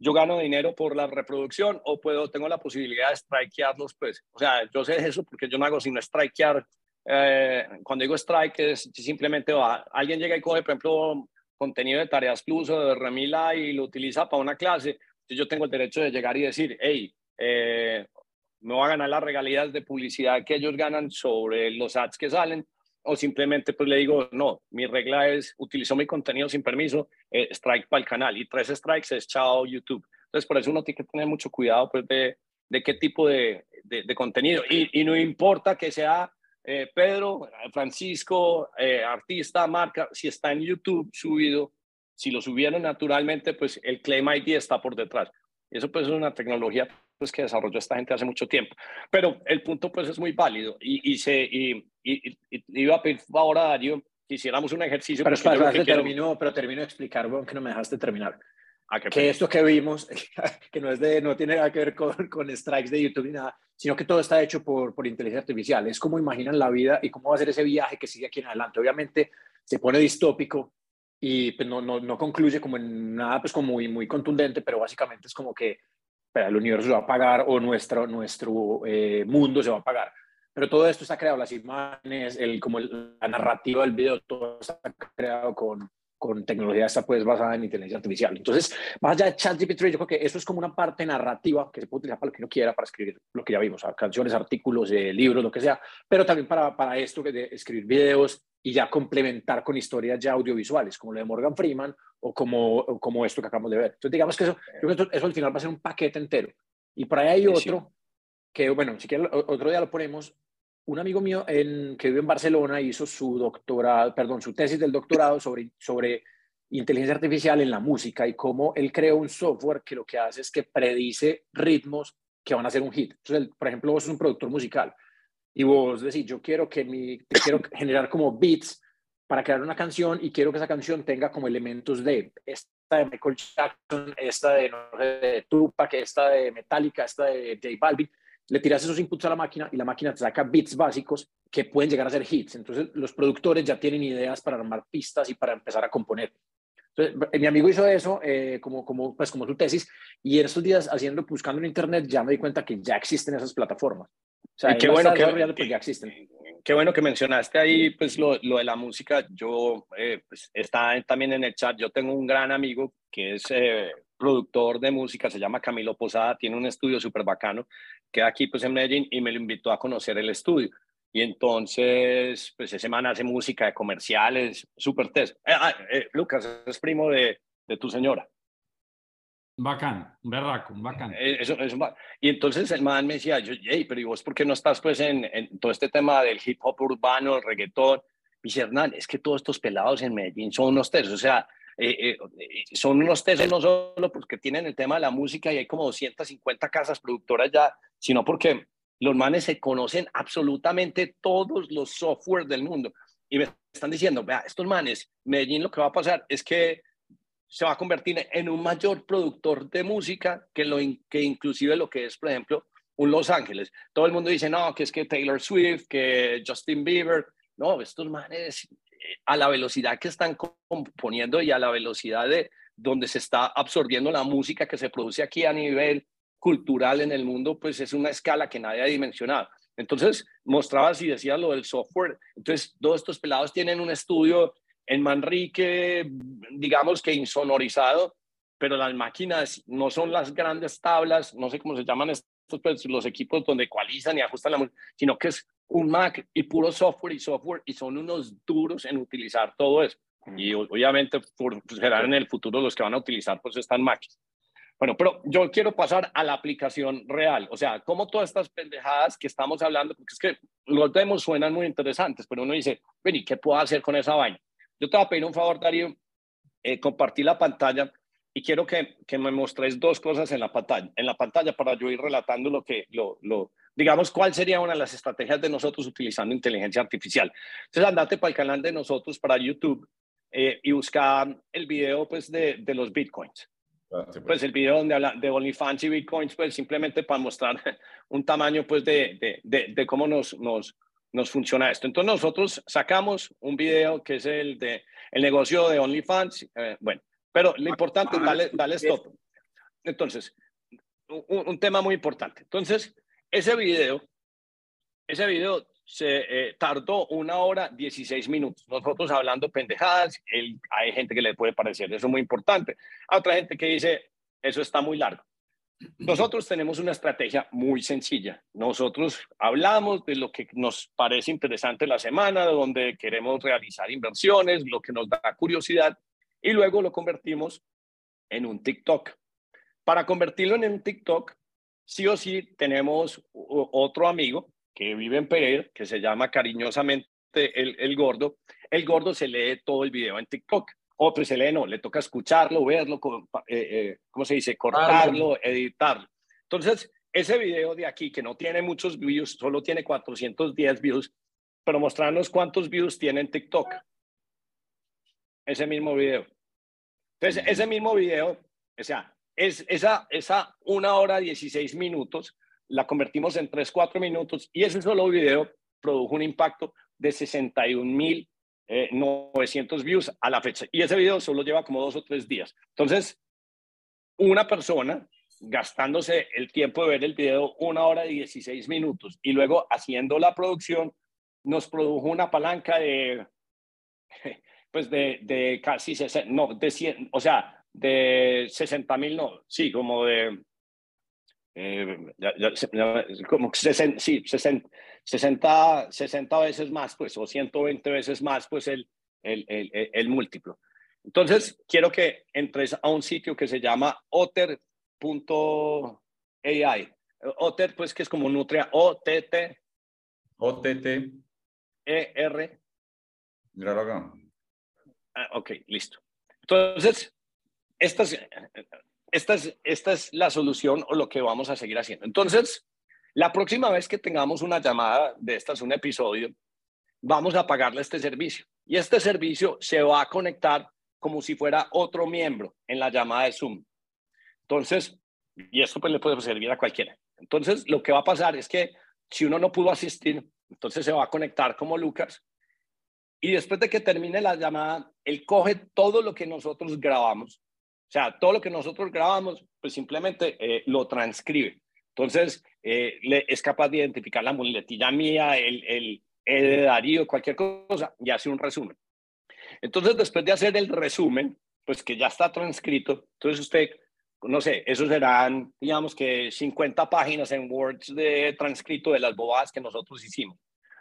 yo gano dinero por la reproducción o puedo, tengo la posibilidad de strikearlos, pues, o sea, yo sé eso porque yo no hago sino strikear. Eh, cuando digo strike es simplemente va, alguien llega y coge, por ejemplo, contenido de Tareas Plus o de Remila y lo utiliza para una clase, entonces yo tengo el derecho de llegar y decir, hey, eh, me voy a ganar las regalías de publicidad que ellos ganan sobre los ads que salen o simplemente pues le digo, no, mi regla es utilizo mi contenido sin permiso, eh, strike para el canal y tres strikes es chao YouTube. Entonces por eso uno tiene que tener mucho cuidado pues de, de qué tipo de, de, contenido y, y, no importa que sea eh, Pedro, Francisco, eh, artista, marca, si está en YouTube subido, si lo subieron naturalmente, pues el claim ID está por detrás. Eso pues es una tecnología pues, que desarrolló esta gente hace mucho tiempo. Pero el punto pues es muy válido y, y, se, y, y, iba a pedir favor a Darío que hiciéramos un ejercicio. Pero, espera, que terminó, pero termino de explicar, bueno, que no me dejaste terminar. Ah, que esto que vimos, que no, es de, no tiene nada que ver con, con strikes de YouTube ni nada, sino que todo está hecho por, por inteligencia artificial. Es como imaginan la vida y cómo va a ser ese viaje que sigue aquí en adelante. Obviamente se pone distópico y pues, no, no, no concluye como en nada pues como muy, muy contundente, pero básicamente es como que el universo se va a apagar o nuestro, nuestro eh, mundo se va a apagar. Pero todo esto está creado, las imágenes, el, como la narrativa del video, todo está creado con, con tecnología esta pues basada en inteligencia artificial. Entonces, más allá de ChatGPT, yo creo que eso es como una parte narrativa que se puede utilizar para lo que uno quiera, para escribir lo que ya vimos, canciones, artículos, eh, libros, lo que sea, pero también para, para esto de escribir videos y ya complementar con historias ya audiovisuales, como lo de Morgan Freeman o como, como esto que acabamos de ver. Entonces, digamos que eso, yo creo que eso al final va a ser un paquete entero. Y por ahí hay otro, que bueno, si quieren otro día lo ponemos, un amigo mío en, que vive en Barcelona hizo su doctorado, perdón, su tesis del doctorado sobre, sobre inteligencia artificial en la música y cómo él creó un software que lo que hace es que predice ritmos que van a ser un hit. Entonces, por ejemplo, vos sos un productor musical y vos decís, yo quiero que mi, quiero generar como beats para crear una canción y quiero que esa canción tenga como elementos de esta de Michael Jackson, esta de, no sé, de Tupac, esta de Metallica, esta de J Balvin. Le tiras esos inputs a la máquina y la máquina te saca beats básicos que pueden llegar a ser hits. Entonces los productores ya tienen ideas para armar pistas y para empezar a componer. Entonces, mi amigo hizo eso eh, como, como, pues, como su tesis y en estos días haciendo, buscando en internet ya me di cuenta que ya existen esas plataformas. O sea, qué bueno que, pues, ya existen qué bueno que mencionaste ahí pues lo, lo de la música. Yo eh, pues, está también en el chat. Yo tengo un gran amigo que es eh, productor de música, se llama Camilo Posada, tiene un estudio súper bacano, queda aquí pues en Medellín y me lo invitó a conocer el estudio. Y entonces, pues ese man hace música de comerciales, súper test. Eh, ah, Lucas, es primo de, de tu señora. Bacán, un berraco, bacán. Eh, eso, eso, y entonces el man me decía, yo, hey, pero ¿y vos por qué no estás pues en, en todo este tema del hip hop urbano, el reggaetón? Me dice, Hernán, es que todos estos pelados en Medellín son unos tesos, o sea, eh, eh, son unos tesos no solo porque tienen el tema de la música y hay como 250 casas productoras ya, sino porque los manes se conocen absolutamente todos los software del mundo. Y me están diciendo, vea, estos manes, Medellín lo que va a pasar es que se va a convertir en un mayor productor de música que, lo, que inclusive lo que es, por ejemplo, un Los Ángeles. Todo el mundo dice, no, que es que Taylor Swift, que Justin Bieber. No, estos manes, eh, a la velocidad que están componiendo y a la velocidad de donde se está absorbiendo la música que se produce aquí a nivel cultural en el mundo, pues es una escala que nadie ha dimensionado. Entonces, mostrabas y decías lo del software. Entonces, todos estos pelados tienen un estudio en Manrique, digamos que insonorizado, pero las máquinas no son las grandes tablas, no sé cómo se llaman estos, pues, los equipos donde ecualizan y ajustan la música, sino que es un Mac y puro software y software y son unos duros en utilizar todo eso. Y obviamente por, pues, serán en el futuro los que van a utilizar pues estas máquinas. Bueno, pero yo quiero pasar a la aplicación real, o sea, cómo todas estas pendejadas que estamos hablando, porque es que los demos suenan muy interesantes, pero uno dice, ven, qué puedo hacer con esa vaina? Yo te voy a pedir un favor, Darío, eh, compartir la pantalla y quiero que, que, me mostres dos cosas en la pantalla, en la pantalla para yo ir relatando lo que, lo, lo, digamos, cuál sería una de las estrategias de nosotros utilizando inteligencia artificial. Entonces, andate para el canal de nosotros, para YouTube, eh, y busca el video, pues, de, de los Bitcoins. Ah, pues. pues el video donde habla de OnlyFans y Bitcoins, pues simplemente para mostrar un tamaño, pues, de, de, de, de cómo nos, nos, nos funciona esto. Entonces nosotros sacamos un video que es el de el negocio de OnlyFans. Eh, bueno, pero lo importante es darle, darle stop. Entonces, un, tema muy importante. Entonces, ese video, ese video se eh, tardó una hora 16 minutos. Nosotros hablando pendejadas, hay gente que le puede parecer eso muy importante. Hay otra gente que dice, eso está muy largo. Nosotros tenemos una estrategia muy sencilla. Nosotros hablamos de lo que nos parece interesante la semana, donde queremos realizar inversiones, lo que nos da curiosidad, y luego lo convertimos en un TikTok. Para convertirlo en un TikTok, sí o sí tenemos otro amigo que vive en Pereira, que se llama cariñosamente el, el Gordo. El Gordo se lee todo el video en TikTok. Otro se lee, no, le toca escucharlo, verlo, eh, eh, ¿cómo se dice? Cortarlo, editarlo. Entonces, ese video de aquí, que no tiene muchos views, solo tiene 410 views, pero mostrarnos cuántos views tiene en TikTok. Ese mismo video. Entonces, ese mismo video, o sea, es, esa, una hora 16 minutos, la convertimos en 3, 4 minutos y ese solo video produjo un impacto de 61 mil 900 eh, views a la fecha. Y ese video solo lleva como dos o tres días. Entonces, una persona gastándose el tiempo de ver el video una hora y 16 minutos y luego haciendo la producción, nos produjo una palanca de, pues de, de casi 60, no, de 100, o sea, de 60 mil, no, sí, como de eh, como 60, sí, 60, 60, veces más, pues, o 120 veces más, pues, el, el, el, el múltiplo. Entonces, quiero que entres a un sitio que se llama otter.ai. Otter, pues, que es como Nutria, O-T-T, O-T-T. E-R. Míralo acá. Ah, ok, listo. Entonces, esta es, esta, es, esta es la solución o lo que vamos a seguir haciendo. Entonces, la próxima vez que tengamos una llamada de estas, un episodio, vamos a pagarle este servicio. Y este servicio se va a conectar como si fuera otro miembro en la llamada de Zoom. Entonces, y esto pues le puede servir a cualquiera. Entonces, lo que va a pasar es que si uno no pudo asistir, entonces se va a conectar como Lucas y después de que termine la llamada, él coge todo lo que nosotros grabamos, o sea, todo lo que nosotros grabamos, pues simplemente eh, lo transcribe. Entonces, eh, le, es capaz de identificar la muletilla mía, el, el, el de Darío, cualquier cosa, y hace un resumen. Entonces, después de hacer el resumen, pues que ya está transcrito, entonces usted, no sé, eso serán, digamos que 50 páginas en Words de transcrito de las bobadas que nosotros hicimos.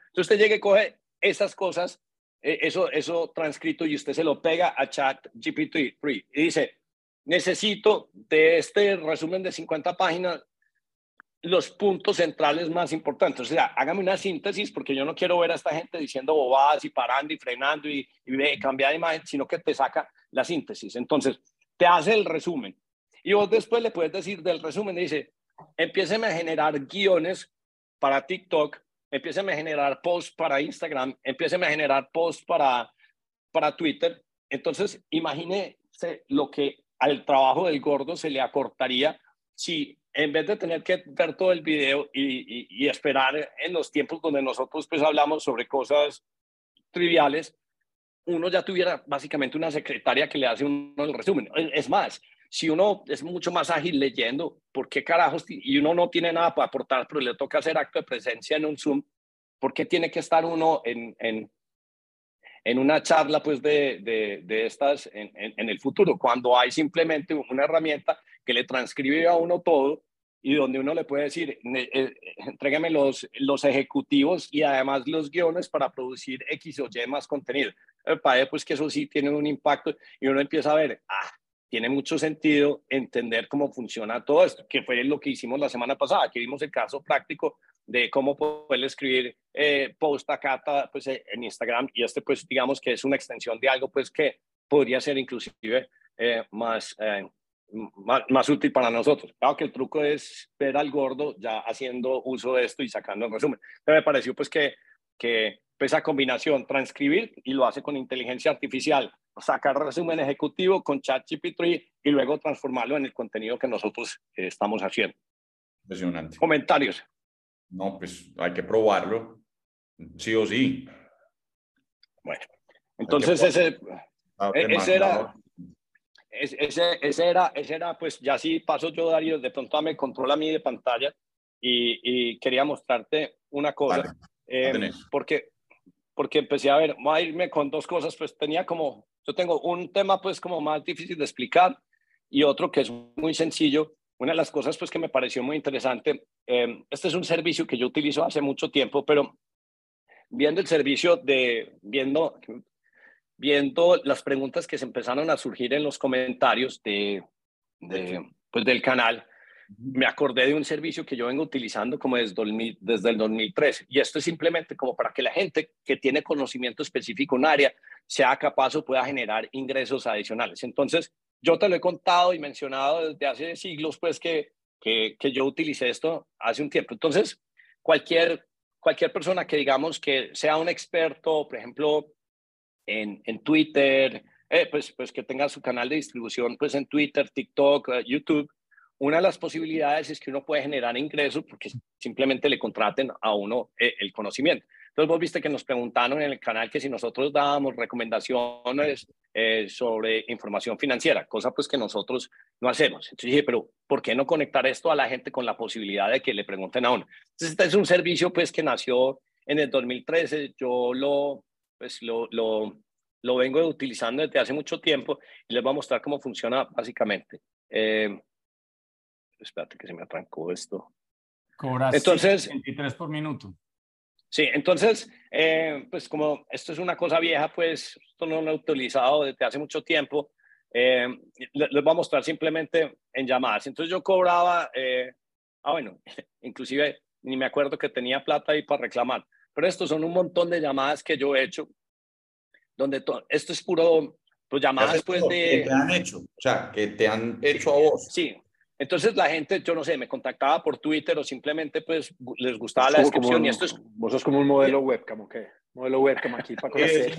Entonces usted llega y coge esas cosas, eh, eso, eso transcrito y usted se lo pega a chat GPT-3 y dice, necesito de este resumen de 50 páginas los puntos centrales más importantes. O sea, hágame una síntesis porque yo no quiero ver a esta gente diciendo bobadas y parando y frenando y, y cambiar de imagen, sino que te saca la síntesis. Entonces, te hace el resumen. Y vos después le puedes decir del resumen, dice, empieceme a generar guiones para TikTok, empieceme a generar posts para Instagram, empieceme a generar posts para, para Twitter. Entonces, imagínese lo que al trabajo del gordo se le acortaría si en vez de tener que ver todo el video y, esperar en los tiempos donde nosotros pues hablamos sobre cosas triviales, uno ya tuviera básicamente una secretaria que le hace un, el resumen. Es más, si uno es mucho más ágil leyendo, ¿por qué carajos? Y uno no tiene nada para aportar, pero le toca hacer acto de presencia en un Zoom, ¿por qué tiene que estar uno en, en, en una charla pues de, de, estas en, el futuro, cuando hay simplemente una herramienta que le transcribe a uno todo y donde uno le puede decir, eh, entrégame los, los ejecutivos y además los guiones para producir X o Y más contenido. Para pues que eso sí tiene un impacto y uno empieza a ver, ah, tiene mucho sentido entender cómo funciona todo esto, que fue lo que hicimos la semana pasada, que vimos el caso práctico de cómo poder escribir eh, post acá pues, eh, en Instagram y este pues digamos que es una extensión de algo pues que podría ser inclusive eh, más, más, más, útil para nosotros. Claro que el truco es ver al gordo ya haciendo uso de esto y sacando el resumen. Pero me pareció pues que, que pues, esa combinación, transcribir y lo hace con inteligencia artificial, sacar resumen ejecutivo con ChatGPT y luego transformarlo en el contenido que nosotros eh, estamos haciendo. Impresionante. Comentarios. No, pues hay que probarlo, sí o sí. Bueno, entonces ese, e, ese era, ese, ese, era, ese era, pues ya sí paso yo, Darío, de pronto me controla a mí de pantalla y, y quería mostrarte una cosa, eh, porque, porque empecé a ver, voy a irme con dos cosas, pues tenía como yo tengo un tema pues como más difícil de explicar y otro que es muy sencillo. Una de las cosas pues que me pareció muy interesante, eh, este es un servicio que yo utilizo hace mucho tiempo, pero viendo el servicio de, viendo, viendo las preguntas que se empezaron a surgir en los comentarios de, de pues del canal, me acordé de un servicio que yo vengo utilizando como desde, desde el 2003 y esto es simplemente como para que la gente que tiene conocimiento específico en un área sea capaz o pueda generar ingresos adicionales. Entonces, yo te lo he contado y mencionado desde hace siglos, pues que, que, yo utilicé esto hace un tiempo. Entonces, cualquier, cualquier persona que digamos que sea un experto, por ejemplo, en, en Twitter, eh, pues, pues que tenga su canal de distribución pues en Twitter, TikTok, eh, YouTube, una de las posibilidades es que uno puede generar ingresos porque simplemente le contraten a uno eh, el conocimiento. Entonces vos viste que nos preguntaron en el canal que si nosotros dábamos recomendaciones eh, sobre información financiera, cosa pues que nosotros no hacemos. Entonces dije, pero ¿por qué no conectar esto a la gente con la posibilidad de que le pregunten a uno? Entonces este es un servicio pues que nació en el 2013, yo lo, pues lo, lo, lo vengo utilizando desde hace mucho tiempo y les voy a mostrar cómo funciona básicamente. Eh, espérate que se me arrancó esto. Cobras entonces, 23 por minuto. Sí, entonces, eh, pues como esto es una cosa vieja, pues esto no lo he utilizado desde hace mucho tiempo, eh, les, voy a mostrar simplemente en llamadas. Entonces yo cobraba, eh, ah bueno, inclusive ni me acuerdo que tenía plata ahí para reclamar. pero estos son un montón de llamadas que yo he hecho, donde esto es puro, pues llamadas después de... Que te han hecho, o sea, que te han hecho a vos. Sí, entonces la gente, yo no sé, me contactaba por Twitter o simplemente pues les gustaba la descripción y esto es... Vos sos como un modelo webcam, ¿ok? Modelo webcam aquí para conocer.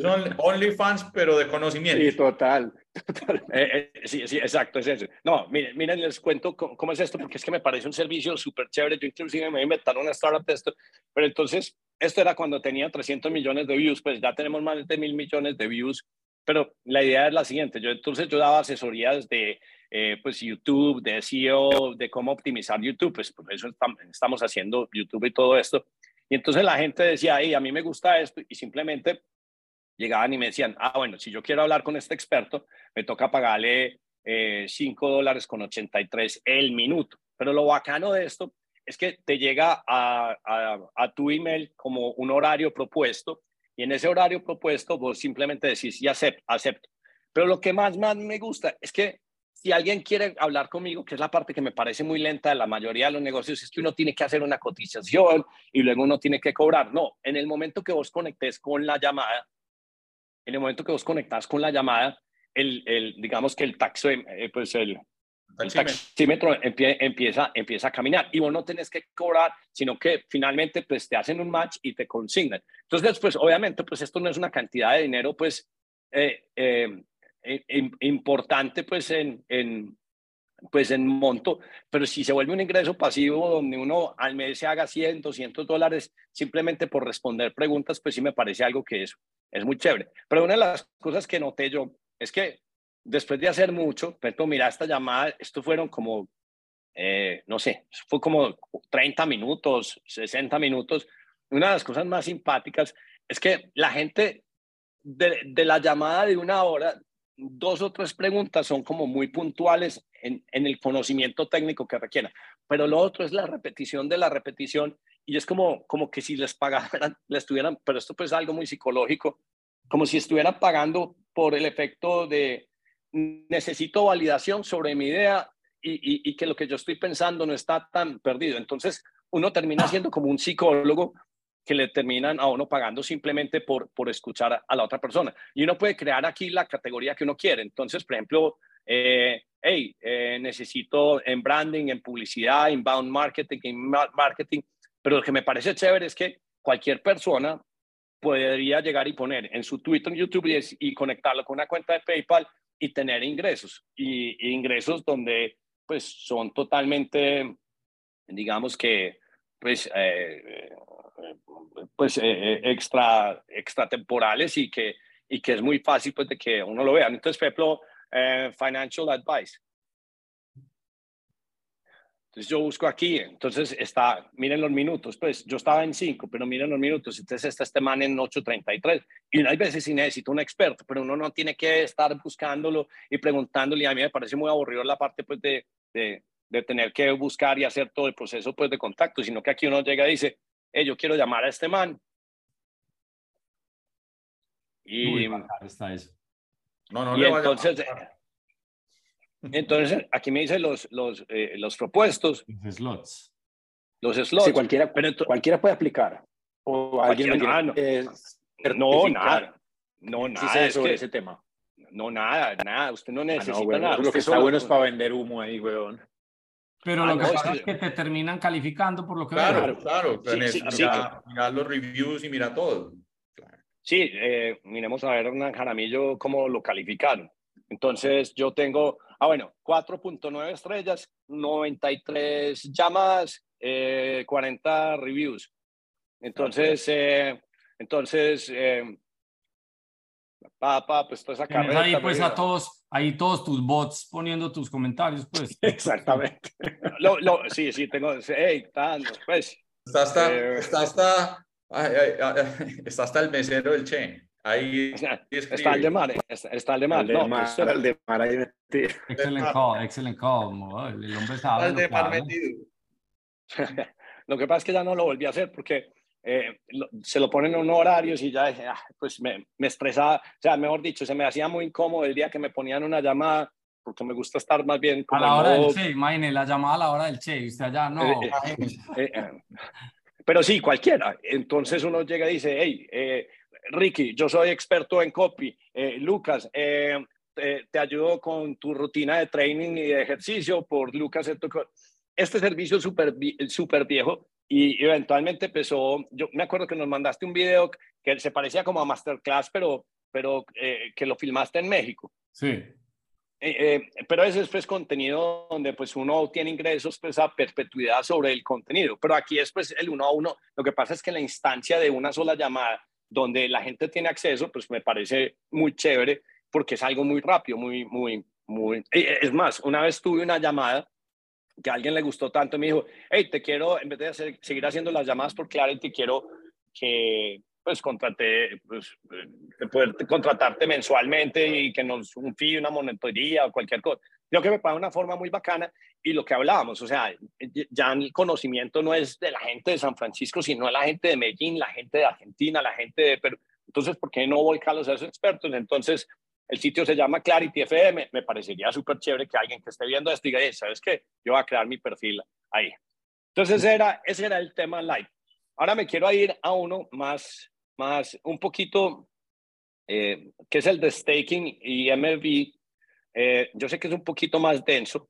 son OnlyFans, pero de conocimiento. Sí, total. total. Eh, eh, sí, sí, exacto, es eso. No, miren, miren, les cuento cómo, es esto, porque es que me parece un servicio súper chévere. Yo inclusive me inventaron una startup de esto, pero entonces, esto era cuando tenía 300 millones de views, pues ya tenemos más de mil millones de views, pero la idea es la siguiente, yo entonces yo daba asesorías de eh, pues YouTube, de SEO, de cómo optimizar YouTube, pues por eso estamos haciendo YouTube y todo esto. Y entonces la gente decía, hey, a mí me gusta esto, y simplemente llegaban y me decían, ah, bueno, si yo quiero hablar con este experto, me toca pagarle eh, 5 dólares con 83 el minuto. Pero lo bacano de esto es que te llega a, a, tu email como un horario propuesto y en ese horario propuesto vos simplemente decís, sí, acepto, acepto. Pero lo que más, más me gusta es que si alguien quiere hablar conmigo, que es la parte que me parece muy lenta de la mayoría de los negocios, es que uno tiene que hacer una cotización y luego uno tiene que cobrar. No, en el momento que vos conectes con la llamada, en el momento que vos conectas con la llamada, el, el digamos que el taxi, eh, pues el, taxímetro empieza, empieza a caminar y vos no tenés que cobrar, sino que finalmente pues te hacen un match y te consignan. Entonces, pues obviamente, pues esto no es una cantidad de dinero, pues eh, eh, importante pues en, en, pues en monto, pero si se vuelve un ingreso pasivo donde uno al mes se haga 100, 200 dólares simplemente por responder preguntas, pues sí me parece algo que es, es muy chévere. Pero una de las cosas que noté yo es que después de hacer mucho, pero mira esta llamada, esto fueron como, eh, no sé, fue como 30 minutos, 60 minutos. Una de las cosas más simpáticas es que la gente de, de la llamada de una hora dos o tres preguntas son como muy puntuales en, en, el conocimiento técnico que requiera, pero lo otro es la repetición de la repetición y es como, como que si les pagaran, les estuvieran, pero esto pues es algo muy psicológico, como si estuvieran pagando por el efecto de necesito validación sobre mi idea y, y, que lo que yo estoy pensando no está tan perdido. Entonces uno termina siendo como un psicólogo que le terminan a uno pagando simplemente por, por escuchar a, la otra persona. Y uno puede crear aquí la categoría que uno quiere. Entonces, por ejemplo, eh, hey, eh, necesito en branding, en publicidad, inbound marketing, en marketing. Pero lo que me parece chévere es que cualquier persona podría llegar y poner en su Twitter, en YouTube y, y conectarlo con una cuenta de PayPal y tener ingresos. Y, y ingresos donde pues son totalmente, digamos que, pues, eh, pues eh, eh, extra, extratemporales y que, y que es muy fácil pues de que uno lo vea. Entonces, por ejemplo, eh, financial advice. Entonces yo busco aquí, entonces está, miren los minutos, pues yo estaba en 5, pero miren los minutos, entonces está este man en 8.33. Y hay veces sí necesito un experto, pero uno no tiene que estar buscándolo y preguntándole. A mí me parece muy aburrido la parte pues de, de, de tener que buscar y hacer todo el proceso pues de contacto, sino que aquí uno llega y dice, eh, yo quiero llamar a este man. Y, está eso. No, no y entonces, entonces, aquí me dicen los, los, eh, los propuestos. Los slots. Los slots. Sí, cualquiera, pero cualquiera puede aplicar. O alguien ah, no, no, nada. No, nada. Sí sobre ese tema. No, nada, nada. Usted no ah, necesita nada. Lo que está bueno es para vender humo ahí, weón. Pero lo ah, que pasa es que te terminan calificando por lo que Claro, claro. Sí, mira, los reviews y mira todo. Sí, eh, miremos a ver, Hernán Jaramillo, cómo lo calificaron. Entonces, yo tengo, ah, bueno, 4.9 estrellas, 93 llamadas, 40 eh, reviews. Entonces, eh, entonces, papá, pues toda esa carrera. Ahí, pues, a todos ahí todos tus bots poniendo tus comentarios, pues. Exactamente. lo, lo, sí, sí, tengo, hey, tanto, pues. Está hasta, eh, está hasta, ay, ay, está hasta el mesero del Che. Ahí está el de Mar, está, el de Mar. No, el de Mar ahí metido. Excelente call, excelente call. El hombre sabe. El de Mar metido. lo que pasa es que ya no lo volví a hacer porque eh, se lo ponen en unos horarios y ya ah, pues me, me, estresaba, o sea, mejor dicho, se me hacía muy incómodo el día que me ponían una llamada, porque me gusta estar más bien como A la hora del Che, imagínese, la llamada a la hora del Che, usted allá no. Eh, eh, pero sí, cualquiera. Entonces uno llega y dice, hey, eh, Ricky, yo soy experto en copy. Eh, Lucas, eh, te, ayudo con tu rutina de training y de ejercicio por Lucas. Este servicio es súper super viejo y eventualmente empezó, yo me acuerdo que nos mandaste un video que se parecía como a Masterclass, pero, pero que lo filmaste en México. Sí. Eh, eh, pero ese es pues contenido donde pues uno tiene ingresos pues a perpetuidad sobre el contenido, pero aquí es pues el uno a uno, lo que pasa es que la instancia de una sola llamada donde la gente tiene acceso pues me parece muy chévere porque es algo muy rápido, muy, muy, muy, es más, una vez tuve una llamada que a alguien le gustó tanto y me dijo, hey, te quiero, en vez de seguir haciendo las llamadas por Clarity, quiero que pues contraté, pues, eh, poder contratarte mensualmente y que nos un fee, una monetoría o cualquier cosa. Creo que me paga una forma muy bacana y lo que hablábamos, o sea, ya el conocimiento no es de la gente de San Francisco, sino de la gente de Medellín, la gente de Argentina, la gente de Perú. Entonces, ¿por qué no volcarlos a esos expertos? Entonces, el sitio se llama Clarity FM. Me parecería súper chévere que alguien que esté viendo esto diga, ¿sabes qué? Yo voy a crear mi perfil ahí. Entonces, era, ese era el tema live. Ahora me quiero ir a uno más, más un poquito, eh, que es el de staking y MLB. Eh, yo sé que es un poquito más denso,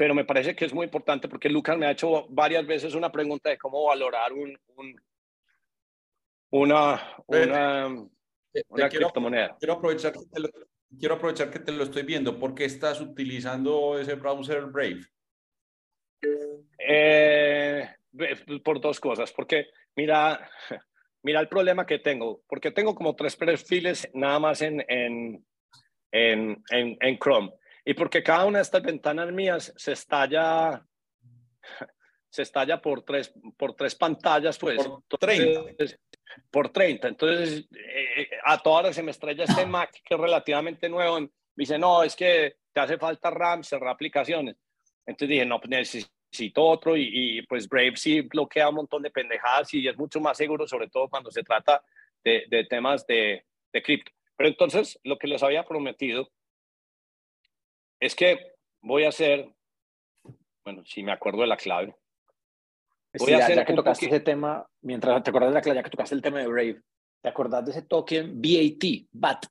pero me parece que es muy importante porque Lucas me ha hecho varias veces una pregunta de cómo valorar un, una, una, una criptomoneda. Quiero aprovechar, que te lo, quiero aprovechar que te lo estoy viendo. ¿Por qué estás utilizando ese browser Brave? Eh, por dos cosas, porque mira, mira el problema que tengo, porque tengo como tres perfiles nada más en, en, en, en, Chrome, y porque cada una de estas ventanas mías se estalla, se estalla por tres, por tres pantallas, pues. Por 30. por 30. Entonces, eh, a todas horas se me estrella este Mac que es relativamente nuevo. Me dice, no, es que te hace falta RAM, cerrar aplicaciones. Entonces dije, no, pues necesito otro y, pues Brave sí bloquea un montón de pendejadas y es mucho más seguro, sobre todo cuando se trata de, de temas de, de cripto. Pero entonces lo que les había prometido es que voy a hacer, bueno, si me acuerdo de la clave. Voy a hacer ya que tocaste ese tema, mientras te acuerdas de la clave, ya que tocaste el tema de Brave, ¿te acordás de ese token BAT, BAT?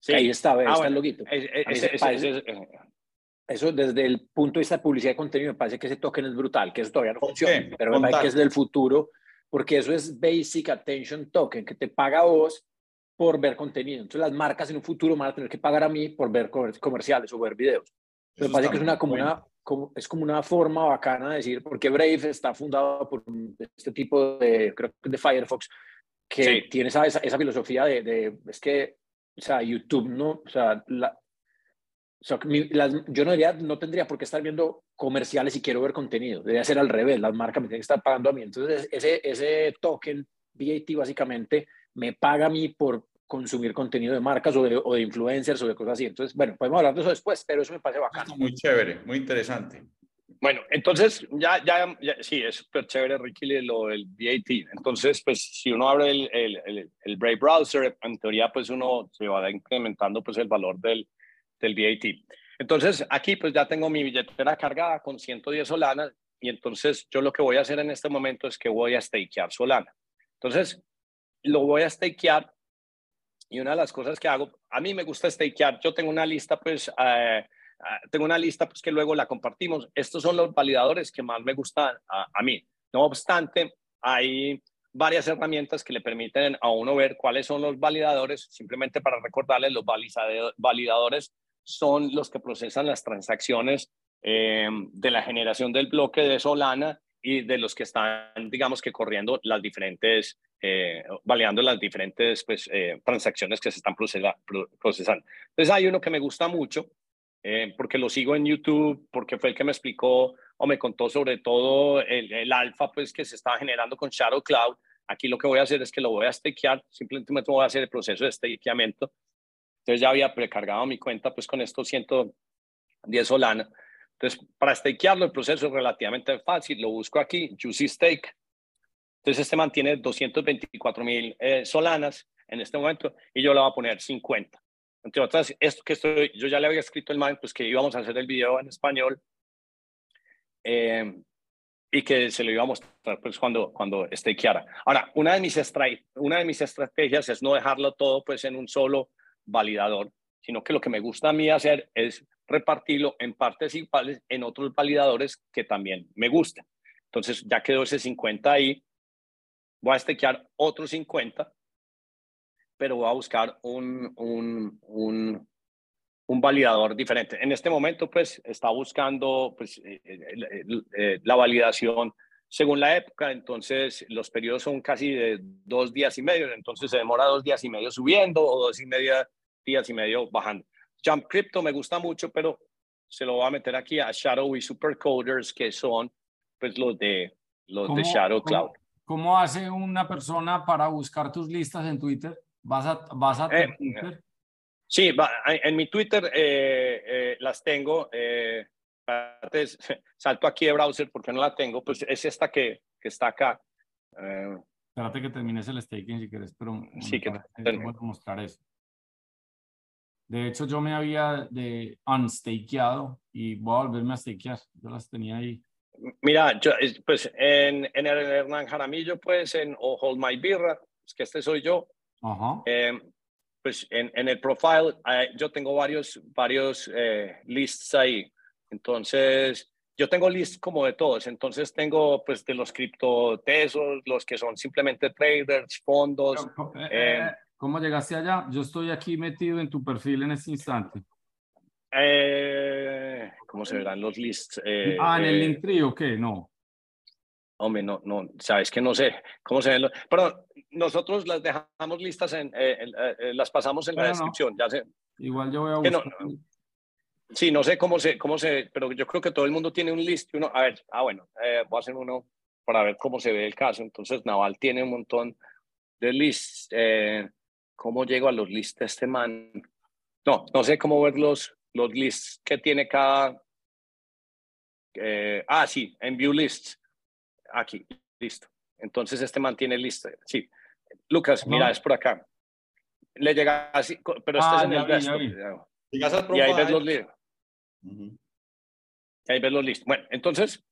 Sí. ahí está, ah, está el loguito. Eso desde el punto de vista de publicidad de contenido me parece que ese token es brutal, que eso todavía no funciona, pero me parece que es del futuro, porque eso es Basic Attention Token, que te paga a vos por ver contenido. Entonces las marcas en un futuro van a tener que pagar a mí por ver comerciales o ver videos. me parece que es una, como una, como, es como una forma bacana de decir, porque Brave está fundado por este tipo de, creo que de Firefox, que tiene esa, esa, filosofía de, de, es que, o sea, YouTube, ¿no? O sea, la, yo no, diría, no tendría por qué estar viendo comerciales si quiero ver contenido. Debería ser al revés. Las marcas me tienen que estar pagando a mí. Entonces, ese, ese token VAT básicamente me paga a mí por consumir contenido de marcas o de, o de influencers o de cosas así. Entonces, bueno, podemos hablar de eso después, pero eso me parece bacano. Muy chévere, muy interesante. Bueno, entonces ya, ya, sí, es súper chévere, Ricky, lo del VAT. Entonces, pues si uno abre el, el, el, Brave Browser, en teoría, pues uno se va incrementando pues el valor del, del VAT. Entonces, aquí pues ya tengo mi billetera cargada con 110 Solana y entonces yo lo que voy a hacer en este momento es que voy a stakear Solana. Entonces, lo voy a stakear y una de las cosas que hago, a mí me gusta stakear, yo tengo una lista pues, eh, eh, tengo una lista pues que luego la compartimos. Estos son los validadores que más me gustan a, mí. No obstante, hay varias herramientas que le permiten a uno ver cuáles son los validadores. Simplemente para recordarles, los validadores son los que procesan las transacciones eh, de la generación del bloque de Solana y de los que están, digamos que corriendo las diferentes, eh, validando las diferentes pues, eh, transacciones que se están procesando. Entonces hay uno que me gusta mucho, porque lo sigo en YouTube, porque fue el que me explicó o me contó sobre todo el, el alfa pues, que se estaba generando con Shadow Cloud. Aquí lo que voy a hacer es que lo voy a stakear, simplemente voy a hacer el proceso de stakeamiento entonces ya había precargado mi cuenta pues con estos 110 Solana. Entonces, para stakearlo, el proceso es relativamente fácil. Lo busco aquí, Juicy Stake. Entonces, este mantiene 224 mil eh, Solanas en este momento y yo le voy a poner 50. Entre otras, esto que estoy, yo ya le había escrito el man, pues que íbamos a hacer el video en español. Eh, y que se lo iba a mostrar pues cuando, cuando stakeara. Ahora, una de, mis una de mis estrategias es no dejarlo todo pues en un solo validador, sino que lo que me gusta a mí hacer es repartirlo en partes iguales en otros validadores que también me gustan. Entonces ya quedó ese 50 ahí, voy a stakear otros 50, pero voy a buscar un, un, un, un validador diferente. En este momento, pues, está buscando pues, eh, eh, eh, la validación según la época, entonces los periodos son casi de dos días y medio, entonces se demora dos días y medio subiendo o dos y media días y medio bajando. Jump Crypto me gusta mucho, pero se lo voy a meter aquí a Shadow y Supercoders, que son pues los de, los de Shadow Cloud. ¿Cómo, hace una persona para buscar tus listas en Twitter? ¿Vas a, vas a Twitter? Sí, en mi Twitter eh, eh, las tengo. Eh, salto aquí de browser porque no la tengo. Pues es esta que, que está acá. Eh, Espérate que termines el staking si quieres, pero sí que a mostrar eso. De hecho, yo me había de unstakeado y voy a volverme a stakear. Yo las tenía ahí. Mira, yo, pues en, en el Hernán Jaramillo, pues en o Hold My Birra, es que este soy yo. Ajá pues en, en el profile eh, yo tengo varios, varios eh, lists ahí. Entonces, yo tengo lists como de todos. Entonces, tengo pues de los criptotesos, los que son simplemente traders, fondos. Eh, ¿Cómo llegaste allá? Yo estoy aquí metido en tu perfil en este instante. ¿Cómo se verán los lists? ah, en el Linktree o qué? No. Hombre, no, no, sabes que no sé cómo se ven los... Pero nosotros las dejamos listas, en, eh, eh, eh, las pasamos en la descripción, ya sé. Igual yo voy a buscar. sí, no sé cómo se, cómo se, pero yo creo que todo el mundo tiene un list. Uno, a ver, ah, bueno, voy a hacer uno para ver cómo se ve el caso. Entonces, Naval tiene un montón de lists. ¿Cómo llego a los lists de este man? No, no sé cómo ver los, lists que tiene cada... ah, sí, en View Lists. Aquí, listo. Entonces, este mantiene listo. Sí, Lucas, mira, es por acá. Le llega así, pero este es ah, en el resto. Y ahí ves los listos. Ahí ves los listos. Bueno, entonces,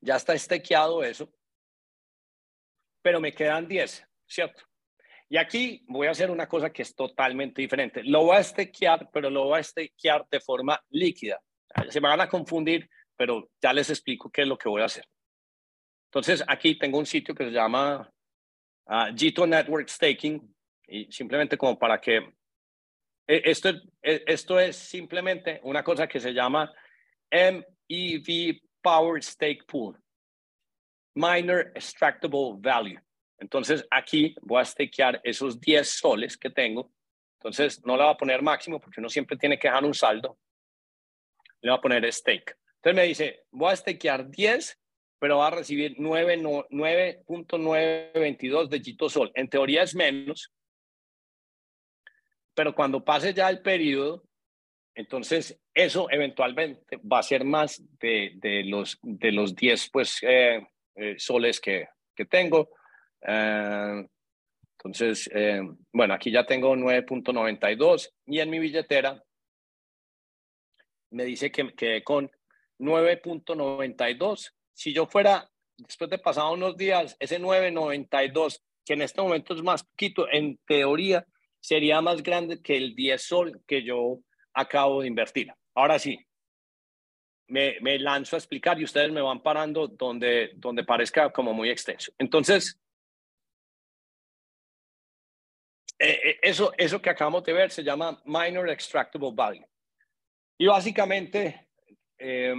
ya está estequeado eso, pero me quedan 10, ¿cierto? Y aquí voy a hacer una cosa que es totalmente diferente. Lo voy a estequear, pero lo voy a estequear de forma líquida. Se van a confundir, pero ya les explico qué es lo que voy a hacer. Entonces, aquí tengo un sitio que se llama uh, Gito Network Staking y simplemente como para que e, esto, e, esto es simplemente una cosa que se llama MEV Power Stake Pool, Minor Extractable Value. Entonces aquí voy a stakear esos 10 soles que tengo. Entonces no le voy a poner máximo porque uno siempre tiene que dejar un saldo. Le voy a poner stake. Entonces me dice, voy a stakear 10 pero va a recibir 9.922 de Gito Sol. En teoría es menos, pero cuando pase ya el periodo, entonces eso eventualmente va a ser más de, de los, de los 10 pues, eh, eh, soles que, que tengo. Eh, entonces, bueno, aquí ya tengo 9.92 y en mi billetera me dice que quedé con 9.92 si yo fuera, después de pasado unos días, ese 992, que en este momento es más poquito, en teoría sería más grande que el 10 sol que yo acabo de invertir. Ahora sí, me, me lanzo a explicar y ustedes me van parando donde, donde parezca como muy extenso. Entonces, eh, eh, eso, eso que acabamos de ver se llama minor extractable value. Y básicamente, eh,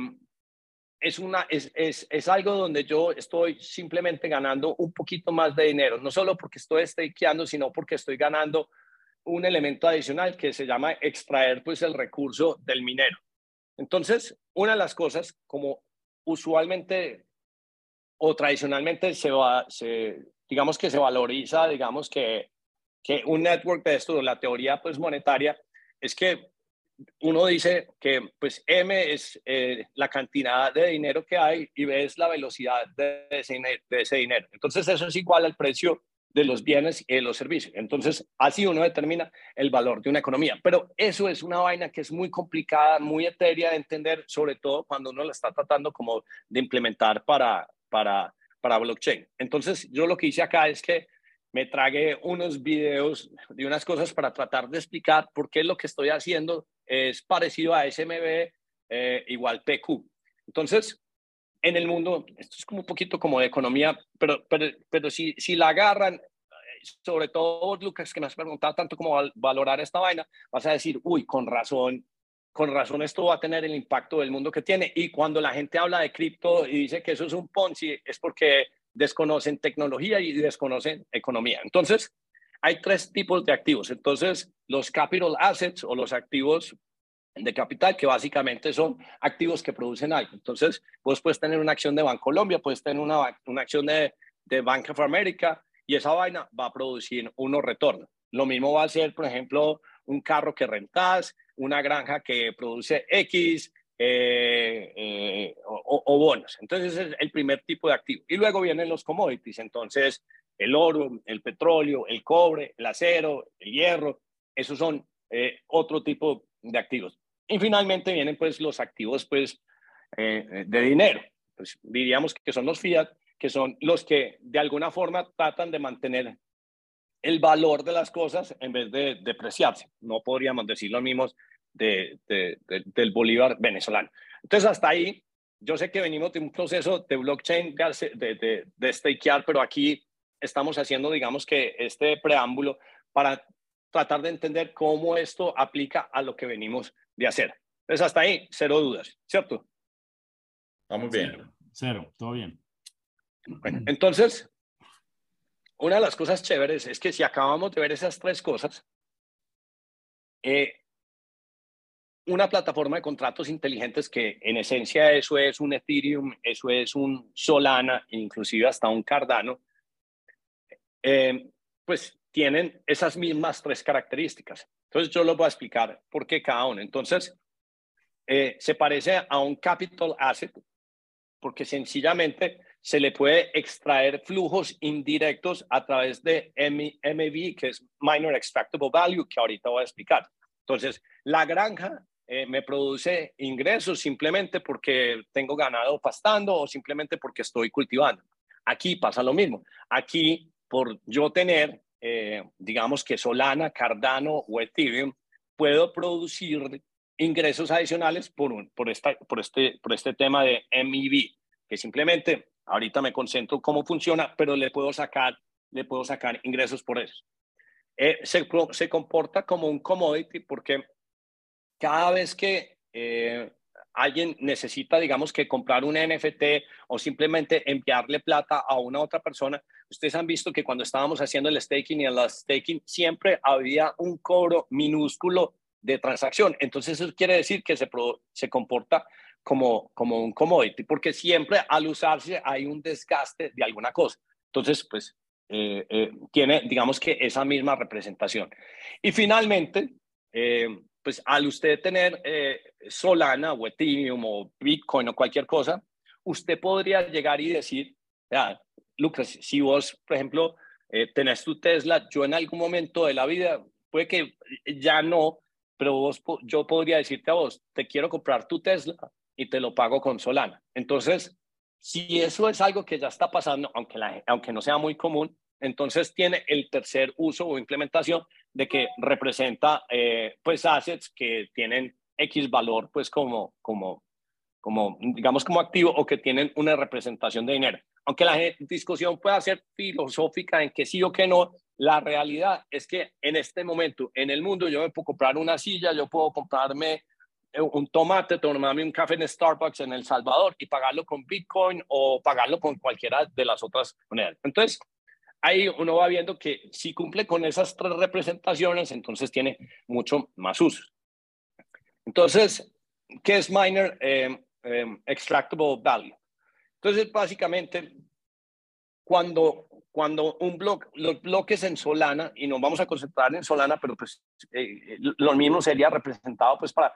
es, una, es, es, es, algo donde yo estoy simplemente ganando un poquito más de dinero, no solo porque estoy stakeando, sino porque estoy ganando un elemento adicional que se llama extraer pues el recurso del minero. Entonces, una de las cosas, como usualmente o tradicionalmente se va, se, digamos que se valoriza, digamos que, que un network de esto, la teoría pues monetaria, es que uno dice que pues M es eh, la cantidad de dinero que hay y B es la velocidad de ese, de dinero. Entonces eso es igual al precio de los bienes y de los servicios. Entonces, así uno determina el valor de una economía. Pero eso es una vaina que es muy complicada, muy etérea de entender, sobre todo cuando uno la está tratando como de implementar para, para, para blockchain. Entonces, yo lo que hice acá es que me tragué unos videos de unas cosas para tratar de explicar por qué lo que estoy haciendo es parecido a SMB eh, igual PQ. Entonces, en el mundo, esto es como un poquito como de economía, pero, pero, pero si, si la agarran, sobre todo Lucas, que me has preguntado tanto cómo valorar esta vaina, vas a decir, uy, con razón, con razón esto va a tener el impacto del mundo que tiene. Y cuando la gente habla de cripto y dice que eso es un Ponzi, es porque desconocen tecnología y desconocen economía. Entonces, hay tres tipos de activos. Entonces, los capital assets o los activos de capital, que básicamente son activos que producen algo. Entonces, vos puedes tener una acción de Bancolombia, puedes tener una, una acción de, de Bank of America y esa vaina va a producir unos retornos. Lo mismo va a ser, por ejemplo, un carro que rentas, una granja que produce X eh, eh, o, o, bonos. Entonces, es el primer tipo de activo. Y luego vienen los commodities. Entonces, el oro, el petróleo, el cobre, el acero, el hierro, esos son eh, otro tipo de activos. Y finalmente vienen pues los activos pues eh, de dinero. Pues diríamos que son los fiat, que son los que de alguna forma tratan de mantener el valor de las cosas en vez de depreciarse. No podríamos decir lo mismo de, del bolívar venezolano. Entonces hasta ahí, yo sé que venimos de un proceso de blockchain de, de, de stakear, pero aquí estamos haciendo, digamos que este preámbulo para tratar de entender cómo esto aplica a lo que venimos de hacer. Entonces, hasta ahí, cero dudas, ¿cierto? Vamos bien. Cero, todo bien. entonces, una de las cosas chéveres es que si acabamos de ver esas tres cosas, eh, una plataforma de contratos inteligentes que en esencia eso es un Ethereum, eso es un Solana, inclusive hasta un Cardano, eh, pues tienen esas mismas tres características. Entonces yo lo voy a explicar por qué cada uno. Entonces, eh, se parece a un capital asset porque sencillamente se le puede extraer flujos indirectos a través de MV, que es Minor Extractable Value, que ahorita voy a explicar. Entonces, la granja eh, me produce ingresos simplemente porque tengo ganado pastando o simplemente porque estoy cultivando. Aquí pasa lo mismo. Aquí, por yo tener eh, digamos que Solana, Cardano o Ethereum, puedo producir ingresos adicionales por, un, por, esta, por, este, por este tema de MEV, que simplemente ahorita me concentro cómo funciona, pero le puedo sacar, le puedo sacar ingresos por eso. Eh, se, se, comporta como un commodity porque cada vez que eh, alguien necesita, digamos, que comprar un NFT o simplemente enviarle plata a una otra persona, ustedes han visto que cuando estábamos haciendo el staking y el staking siempre había un cobro minúsculo de transacción. Entonces eso quiere decir que se, se comporta como, como un commodity, porque siempre al usarse hay un desgaste de alguna cosa. Entonces, pues, eh, eh, tiene, digamos que esa misma representación. Y finalmente, eh, pues al usted tener eh, Solana o Ethereum o Bitcoin o cualquier cosa, usted podría llegar y decir, Lucas, si vos, por ejemplo, eh, tenés tu Tesla, yo en algún momento de la vida, puede que ya no, pero vos, yo podría decirte a vos, te quiero comprar tu Tesla y te lo pago con Solana. Entonces, si eso es algo que ya está pasando, aunque, la, aunque no sea muy común, entonces tiene el tercer uso o implementación de que representa eh, pues assets que tienen X valor pues como, como, como, digamos como activo o que tienen una representación de dinero. Aunque la discusión pueda ser filosófica en que sí o que no, la realidad es que en este momento en el mundo yo me puedo comprar una silla, yo puedo comprarme eh, un tomate, tomarme un café en Starbucks en El Salvador y pagarlo con Bitcoin o pagarlo con cualquiera de las otras monedas. Entonces, ahí uno va viendo que si cumple con esas tres representaciones, entonces tiene mucho más uso. Entonces, ¿qué es miner eh, eh, extractable value? Entonces, básicamente, cuando, cuando un bloque, los bloques en Solana, y nos vamos a concentrar en Solana, pero pues eh, lo mismo sería representado pues para,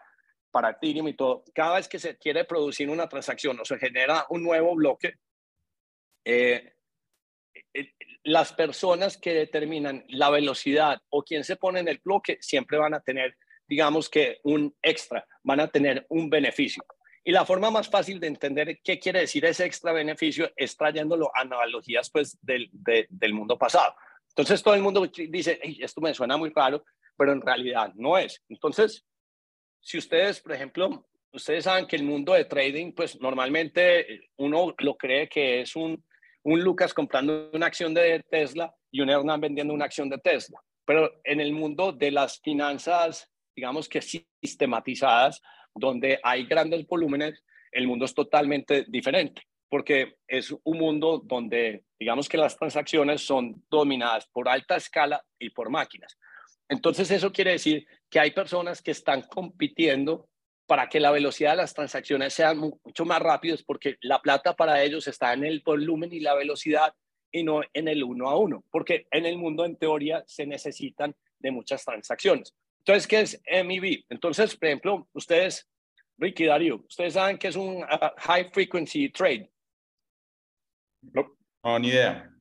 para Ethereum y todo, cada vez que se quiere producir una transacción o se genera un nuevo bloque, eh, las personas que determinan la velocidad o quién se pone en el bloque siempre van a tener, digamos que un extra, van a tener un beneficio. Y la forma más fácil de entender qué quiere decir ese extra beneficio es trayéndolo a analogías pues del, del mundo pasado. Entonces todo el mundo dice, esto me suena muy raro, pero en realidad no es. Entonces, si ustedes, por ejemplo, ustedes saben que el mundo de trading, pues normalmente uno lo cree que es un, un Lucas comprando una acción de Tesla y un Hernán vendiendo una acción de Tesla. Pero en el mundo de las finanzas, digamos que sistematizadas, donde hay grandes volúmenes, el mundo es totalmente diferente, porque es un mundo donde, digamos que las transacciones son dominadas por alta escala y por máquinas. Entonces, eso quiere decir que hay personas que están compitiendo para que la velocidad de las transacciones sea mucho más rápido, porque la plata para ellos está en el volumen y la velocidad y no en el uno a uno, porque en el mundo en teoría se necesitan de muchas transacciones. Entonces, ¿qué es MEV? Entonces, por ejemplo, ustedes, Ricky Darío, ustedes saben que es un uh, high frequency trade. No, no, ni idea.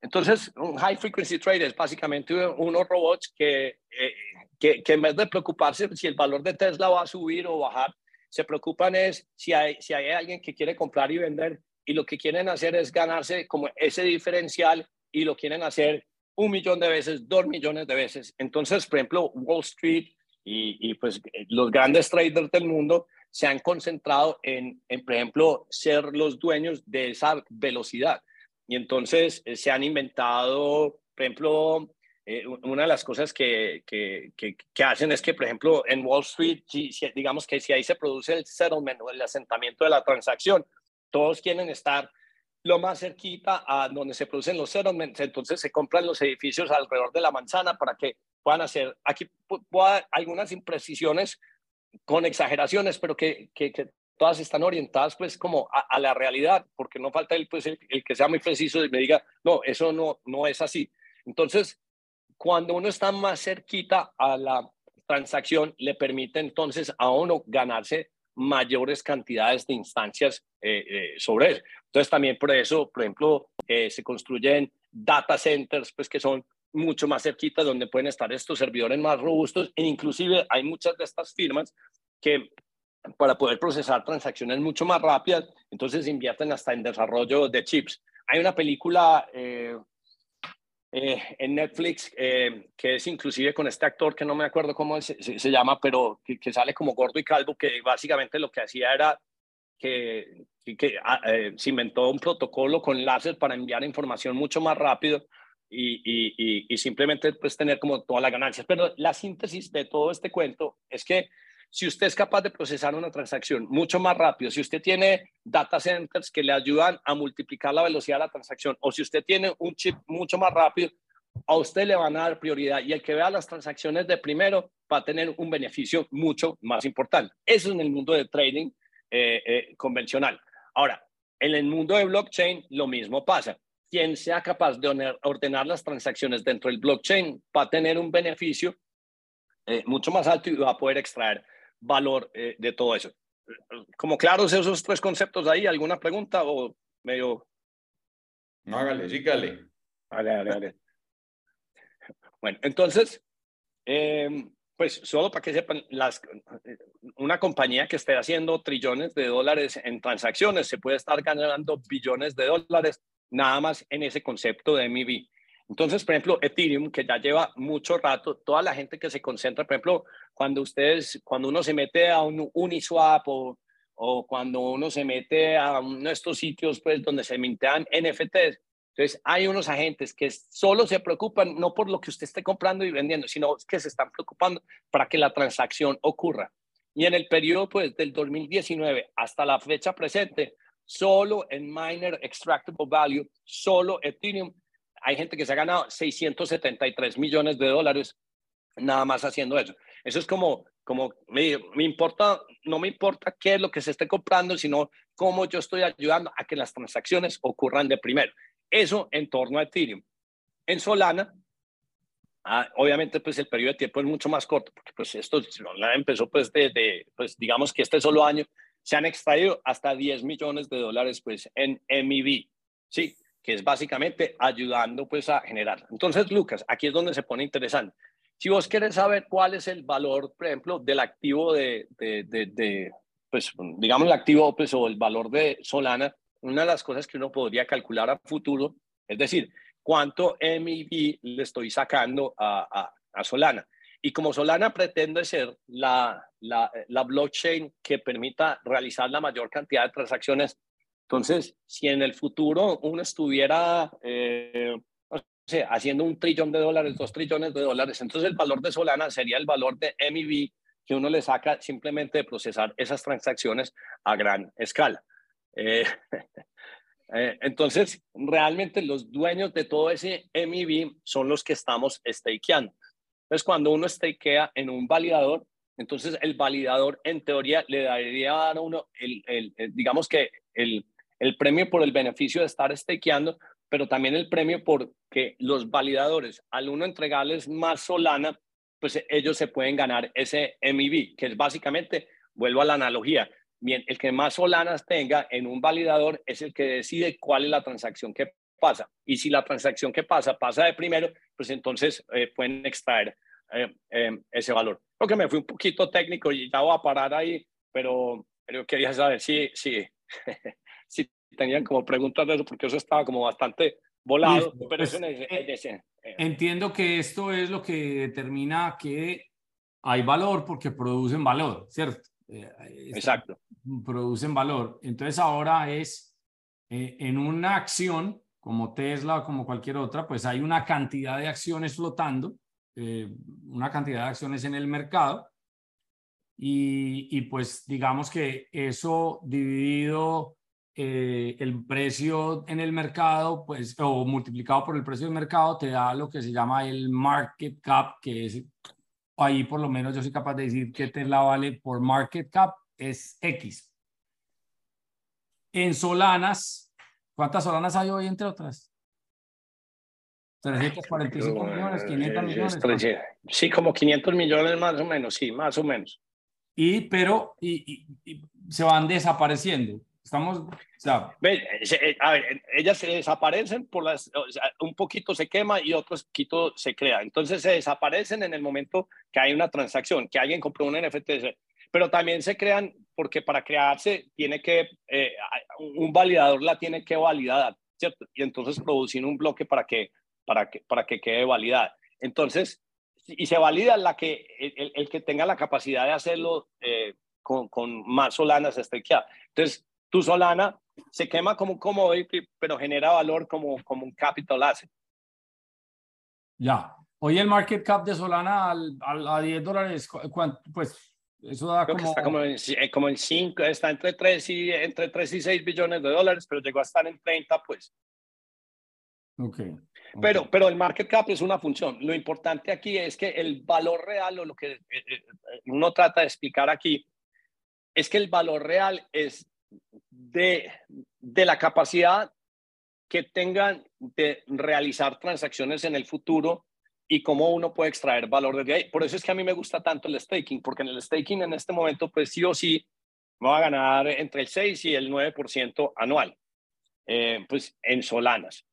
Entonces, un high frequency trade es básicamente unos robots que, eh, que, que, en vez de preocuparse si el valor de Tesla va a subir o bajar, se preocupan es si hay, si hay alguien que quiere comprar y vender y lo que quieren hacer es ganarse como ese diferencial y lo quieren hacer un millón de veces, dos millones de veces. Entonces, por ejemplo, Wall Street y, y pues los grandes traders del mundo se han concentrado en, en, por ejemplo, ser los dueños de esa velocidad. Y entonces eh, se han inventado, por ejemplo, eh, una de las cosas que, que, que, hacen es que, por ejemplo, en Wall Street, si, digamos que si ahí se produce el settlement o el asentamiento de la transacción, todos quieren estar lo más cerquita a donde se producen los settlements, entonces se compran los edificios alrededor de la manzana para que puedan hacer, aquí algunas imprecisiones con exageraciones, pero que, que, todas están orientadas pues como a, la realidad, porque no falta el, pues, el, que sea muy preciso y me diga, no, eso no, no es así. Entonces, cuando uno está más cerquita a la transacción, le permite entonces a uno ganarse mayores cantidades de instancias eh, eh, sobre él. Entonces también por eso, por ejemplo, eh, se construyen data centers, pues que son mucho más cerquitas donde pueden estar estos servidores más robustos e inclusive hay muchas de estas firmas que para poder procesar transacciones mucho más rápidas, entonces invierten hasta en desarrollo de chips. Hay una película eh, en Netflix, eh, que es inclusive con este actor que no me acuerdo cómo se, se, llama, pero que, sale como gordo y calvo, que básicamente lo que hacía era que, que ah, eh, se inventó un protocolo con láser para enviar información mucho más rápido y, y, y, simplemente pues tener como todas las ganancias. Pero la síntesis de todo este cuento es que si usted es capaz de procesar una transacción mucho más rápido, si usted tiene data centers que le ayudan a multiplicar la velocidad de la transacción, o si usted tiene un chip mucho más rápido, a usted le van a dar prioridad y el que vea las transacciones de primero va a tener un beneficio mucho más importante. Eso en el mundo de trading eh, eh, convencional. Ahora, en el mundo de blockchain lo mismo pasa. Quien sea capaz de ordenar las transacciones dentro del blockchain va a tener un beneficio eh, mucho más alto y va a poder extraer valor eh, de todo eso. Como claros esos tres conceptos ahí, ¿alguna pregunta o medio? No, hágale, sígale. Hágale, Bueno, entonces, em, pues solo para que sepan, las, una compañía que esté haciendo trillones de dólares en transacciones se puede estar ganando billones de dólares nada más en ese concepto de MIB. Entonces, por ejemplo, Ethereum, que ya lleva mucho rato, toda la gente que se concentra, por ejemplo, cuando ustedes, cuando uno se mete a un Uniswap o, o cuando uno se mete a uno de estos sitios, pues, donde se mintean NFTs, entonces hay unos agentes que solo se preocupan no por lo que usted esté comprando y vendiendo, sino que se están preocupando para que la transacción ocurra. Y en el periodo, pues, del 2019 hasta la fecha presente, solo en Miner Extractable Value, solo Ethereum hay gente que se ha ganado 673 millones de dólares nada más haciendo eso. Eso es como, como me, me, importa, no me importa qué es lo que se esté comprando, sino cómo yo estoy ayudando a que las transacciones ocurran de primero. Eso en torno a Ethereum. En Solana, ah, obviamente pues el periodo de tiempo es mucho más corto, porque pues esto Solana empezó pues desde, pues digamos que este solo año se han extraído hasta 10 millones de dólares pues en MIB. Sí, que es básicamente ayudando pues a generar. Entonces, Lucas, aquí es donde se pone interesante. Si vos querés saber cuál es el valor, por ejemplo, del activo de, de, pues digamos el activo pues, o el valor de Solana, una de las cosas que uno podría calcular a futuro, es decir, cuánto MIB le estoy sacando a, a, a Solana. Y como Solana pretende ser la, la, la, blockchain que permita realizar la mayor cantidad de transacciones entonces, si en el futuro uno estuviera eh, haciendo un trillón de dólares, dos trillones de dólares, entonces el valor de Solana sería el valor de MIB que uno le saca simplemente de procesar esas transacciones a gran escala. Eh, eh, entonces, realmente los dueños de todo ese MIB son los que estamos stakeando. Entonces, cuando uno stakea en un validador, entonces el validador en teoría le daría a uno, el digamos que el, el premio por el beneficio de estar stakeando, pero también el premio por que los validadores, al uno entregarles más Solana, pues ellos se pueden ganar ese MIB, que es básicamente, vuelvo a la analogía, bien, el que más Solanas tenga en un validador es el que decide cuál es la transacción que pasa. Y si la transacción que pasa pasa de primero, pues entonces eh, pueden extraer eh, eh, ese valor. Creo que me fui un poquito técnico y ya voy a parar ahí, pero, pero quería saber si, sí, si tenían como preguntas de eso, porque eso estaba como bastante volado. pero pues, eh, eh. Entiendo que esto es lo que determina que hay valor porque producen valor, ¿cierto? Eh, Exacto. Producen valor. Entonces ahora es en una acción como Tesla o como cualquier otra, pues hay una cantidad de acciones flotando, una cantidad de acciones en el mercado. Y, y pues digamos que eso dividido eh, el precio en el mercado, pues, o multiplicado por el precio del mercado, te da lo que se llama el market cap, que es ahí por lo menos yo soy capaz de decir que Tesla vale por market cap es X. En Solanas, ¿cuántas Solanas hay hoy entre otras? 345 millones, 500 millones. Sí, como 500 millones más o menos, sí, más o menos. Y, pero, y se van desapareciendo. Estamos, o sea, eh, a ver, ellas se desaparecen por las, un poquito se quema y otro poquito se crea. Entonces se desaparecen en el momento que hay una transacción, que alguien compró un NFT, pero también se crean porque para crearse tiene que, eh, un validador la tiene que validar, ¿cierto? Y entonces producir un bloque para que, para que, para que quede validada. Entonces, y se valida la que, el, el que tenga la capacidad de hacerlo eh, con, con, más solanas stakeadas. Entonces, tu Solana se quema como un commodity, pero genera valor como, como un capital asset. Ya. Hoy el market cap de Solana al, a 10 dólares, pues eso da como... está como en, eh, como en 5, está entre 3, y, entre 3 y 6 billones de dólares, pero llegó a estar en 30, pues. Ok. Pero, pero el market cap es una función. Lo importante aquí es que el valor real, o lo que eh, eh, uno trata de explicar aquí, es que el valor real es de, de la capacidad que tengan de realizar transacciones en el futuro y cómo uno puede extraer valor de ahí. Por eso es que a mí me gusta tanto el staking, porque en el staking en este momento, pues sí o sí, va a ganar entre el 6 y el 9% anual, eh, pues en solanas.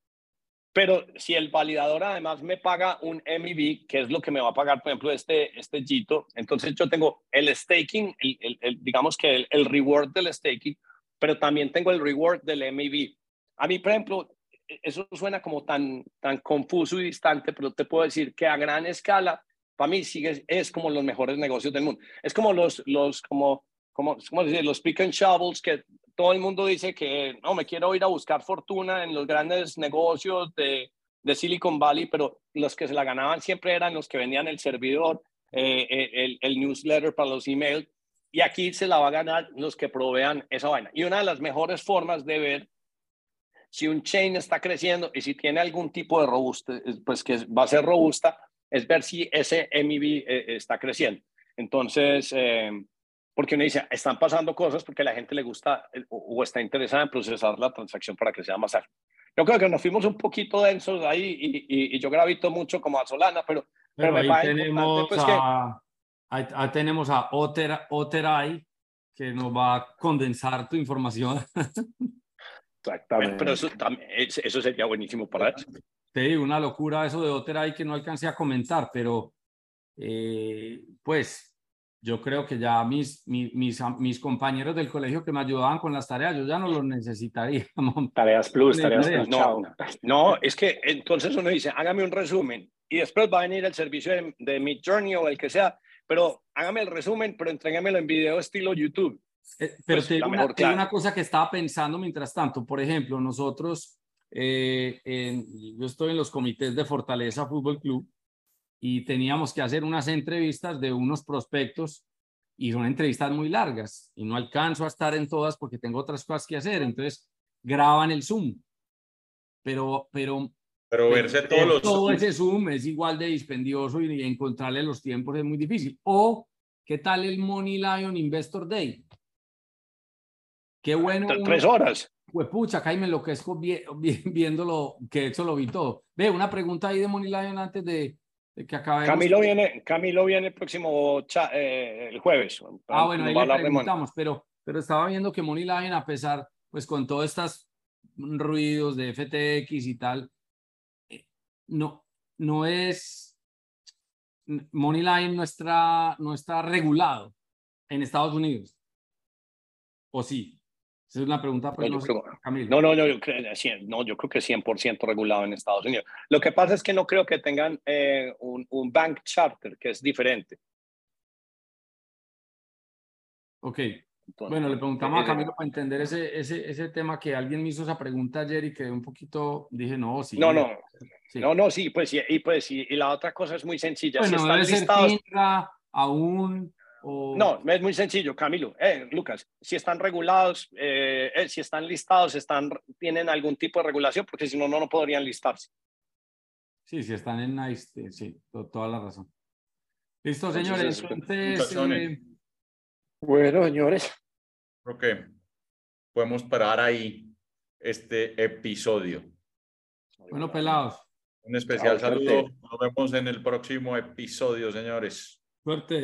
Pero si el validador además me paga un MIB, que es lo que me va a pagar, por ejemplo, este, este Gito, entonces yo tengo el staking, el, digamos que el reward del staking, pero también tengo el reward del MIB. A mí, por ejemplo, e-, eso suena como tan, tan confuso y distante, pero te puedo decir que a gran escala, para mí sigue, es como los mejores negocios del mundo. Es como los, los como, como, ¿cómo decir? Los pick and shovels que todo el mundo dice que no, me quiero ir a buscar fortuna en los grandes negocios de, de Silicon Valley, pero los que se la ganaban siempre eran los que vendían el servidor, eh, eh, el, el, newsletter para los emails y aquí se la va a ganar los que provean esa vaina. Y una de las mejores formas de ver si un chain está creciendo y si tiene algún tipo de robusta, pues que va a ser robusta, es ver si ese MIB eh, está creciendo. Entonces, eh, porque uno dice, están pasando cosas porque a la gente le gusta eh, o, está interesada en procesar la transacción para que sea más ágil. Yo creo que nos fuimos un poquito densos ahí y, y, yo gravito mucho como a Solana, pero, pero, me parece tenemos pues, a... Ahí, tenemos a Oter, Oteray, que nos va a condensar tu información. Exactamente. Pero eso, eso sería buenísimo para. Sí, una locura eso de Otter que no alcancé a comentar, pero eh, pues yo creo que ya mis, mis, mis, compañeros del colegio que me ayudaban con las tareas, yo ya no los necesitaría. Tareas plus, tareas plus. No, no, es que entonces uno dice, hágame un resumen y después va a venir el servicio de, de Mid Journey o el que sea, pero hágame el resumen, pero entrégamelo en video estilo YouTube. Eh, pero pues, te digo una, una, cosa que estaba pensando mientras tanto. Por ejemplo, nosotros, eh, yo estoy en los comités de Fortaleza Fútbol Club y teníamos que hacer unas entrevistas de unos prospectos y son entrevistas muy largas y no alcanzo a estar en todas porque tengo otras cosas que hacer. Entonces, graban el Zoom. Pero, pero, pero verse todos los todo ese Zoom es igual de dispendioso y encontrarle los tiempos es muy difícil. O, ¿qué tal el Money Lion Investor Day? Qué bueno. Tres horas. Pues pucha, acá me enloquezco viéndolo, que eso lo vi todo. Ve, una pregunta ahí de Money Lion antes de, que acabemos. Camilo viene, Camilo viene el próximo eh, el jueves. Ah, bueno, ahí le preguntamos, pero, pero estaba viendo que Money Lion, a pesar, pues con todos estos ruidos de FTX y tal, no, no es, Money Line no está, no está regulado en Estados Unidos. ¿O sí? Esa es una pregunta pues, no, no, no, yo creo, no, yo creo que 100% regulado en Estados Unidos. Lo que pasa es que no creo que tengan eh, un, un, bank charter, que es diferente. Ok. Bueno, le preguntamos a eh, Camilo para entender ese, ese, ese tema que alguien me hizo esa pregunta ayer y que un poquito dije, no, sí. No, no. No, no, sí, pues, y, pues, y, la otra cosa es muy sencilla. Bueno, si están listados... aún no, es muy sencillo, Camilo. Eh, Lucas, si están regulados, eh, eh, si están listados, están, tienen algún tipo de regulación, porque si no, no, podrían listarse. Sí, si están en NICE, sí, toda la razón. Listo, señores. Bueno, señores. Ok, podemos parar ahí este episodio. Bueno, pelados. Un especial saludo. Nos vemos en el próximo episodio, señores. Suerte.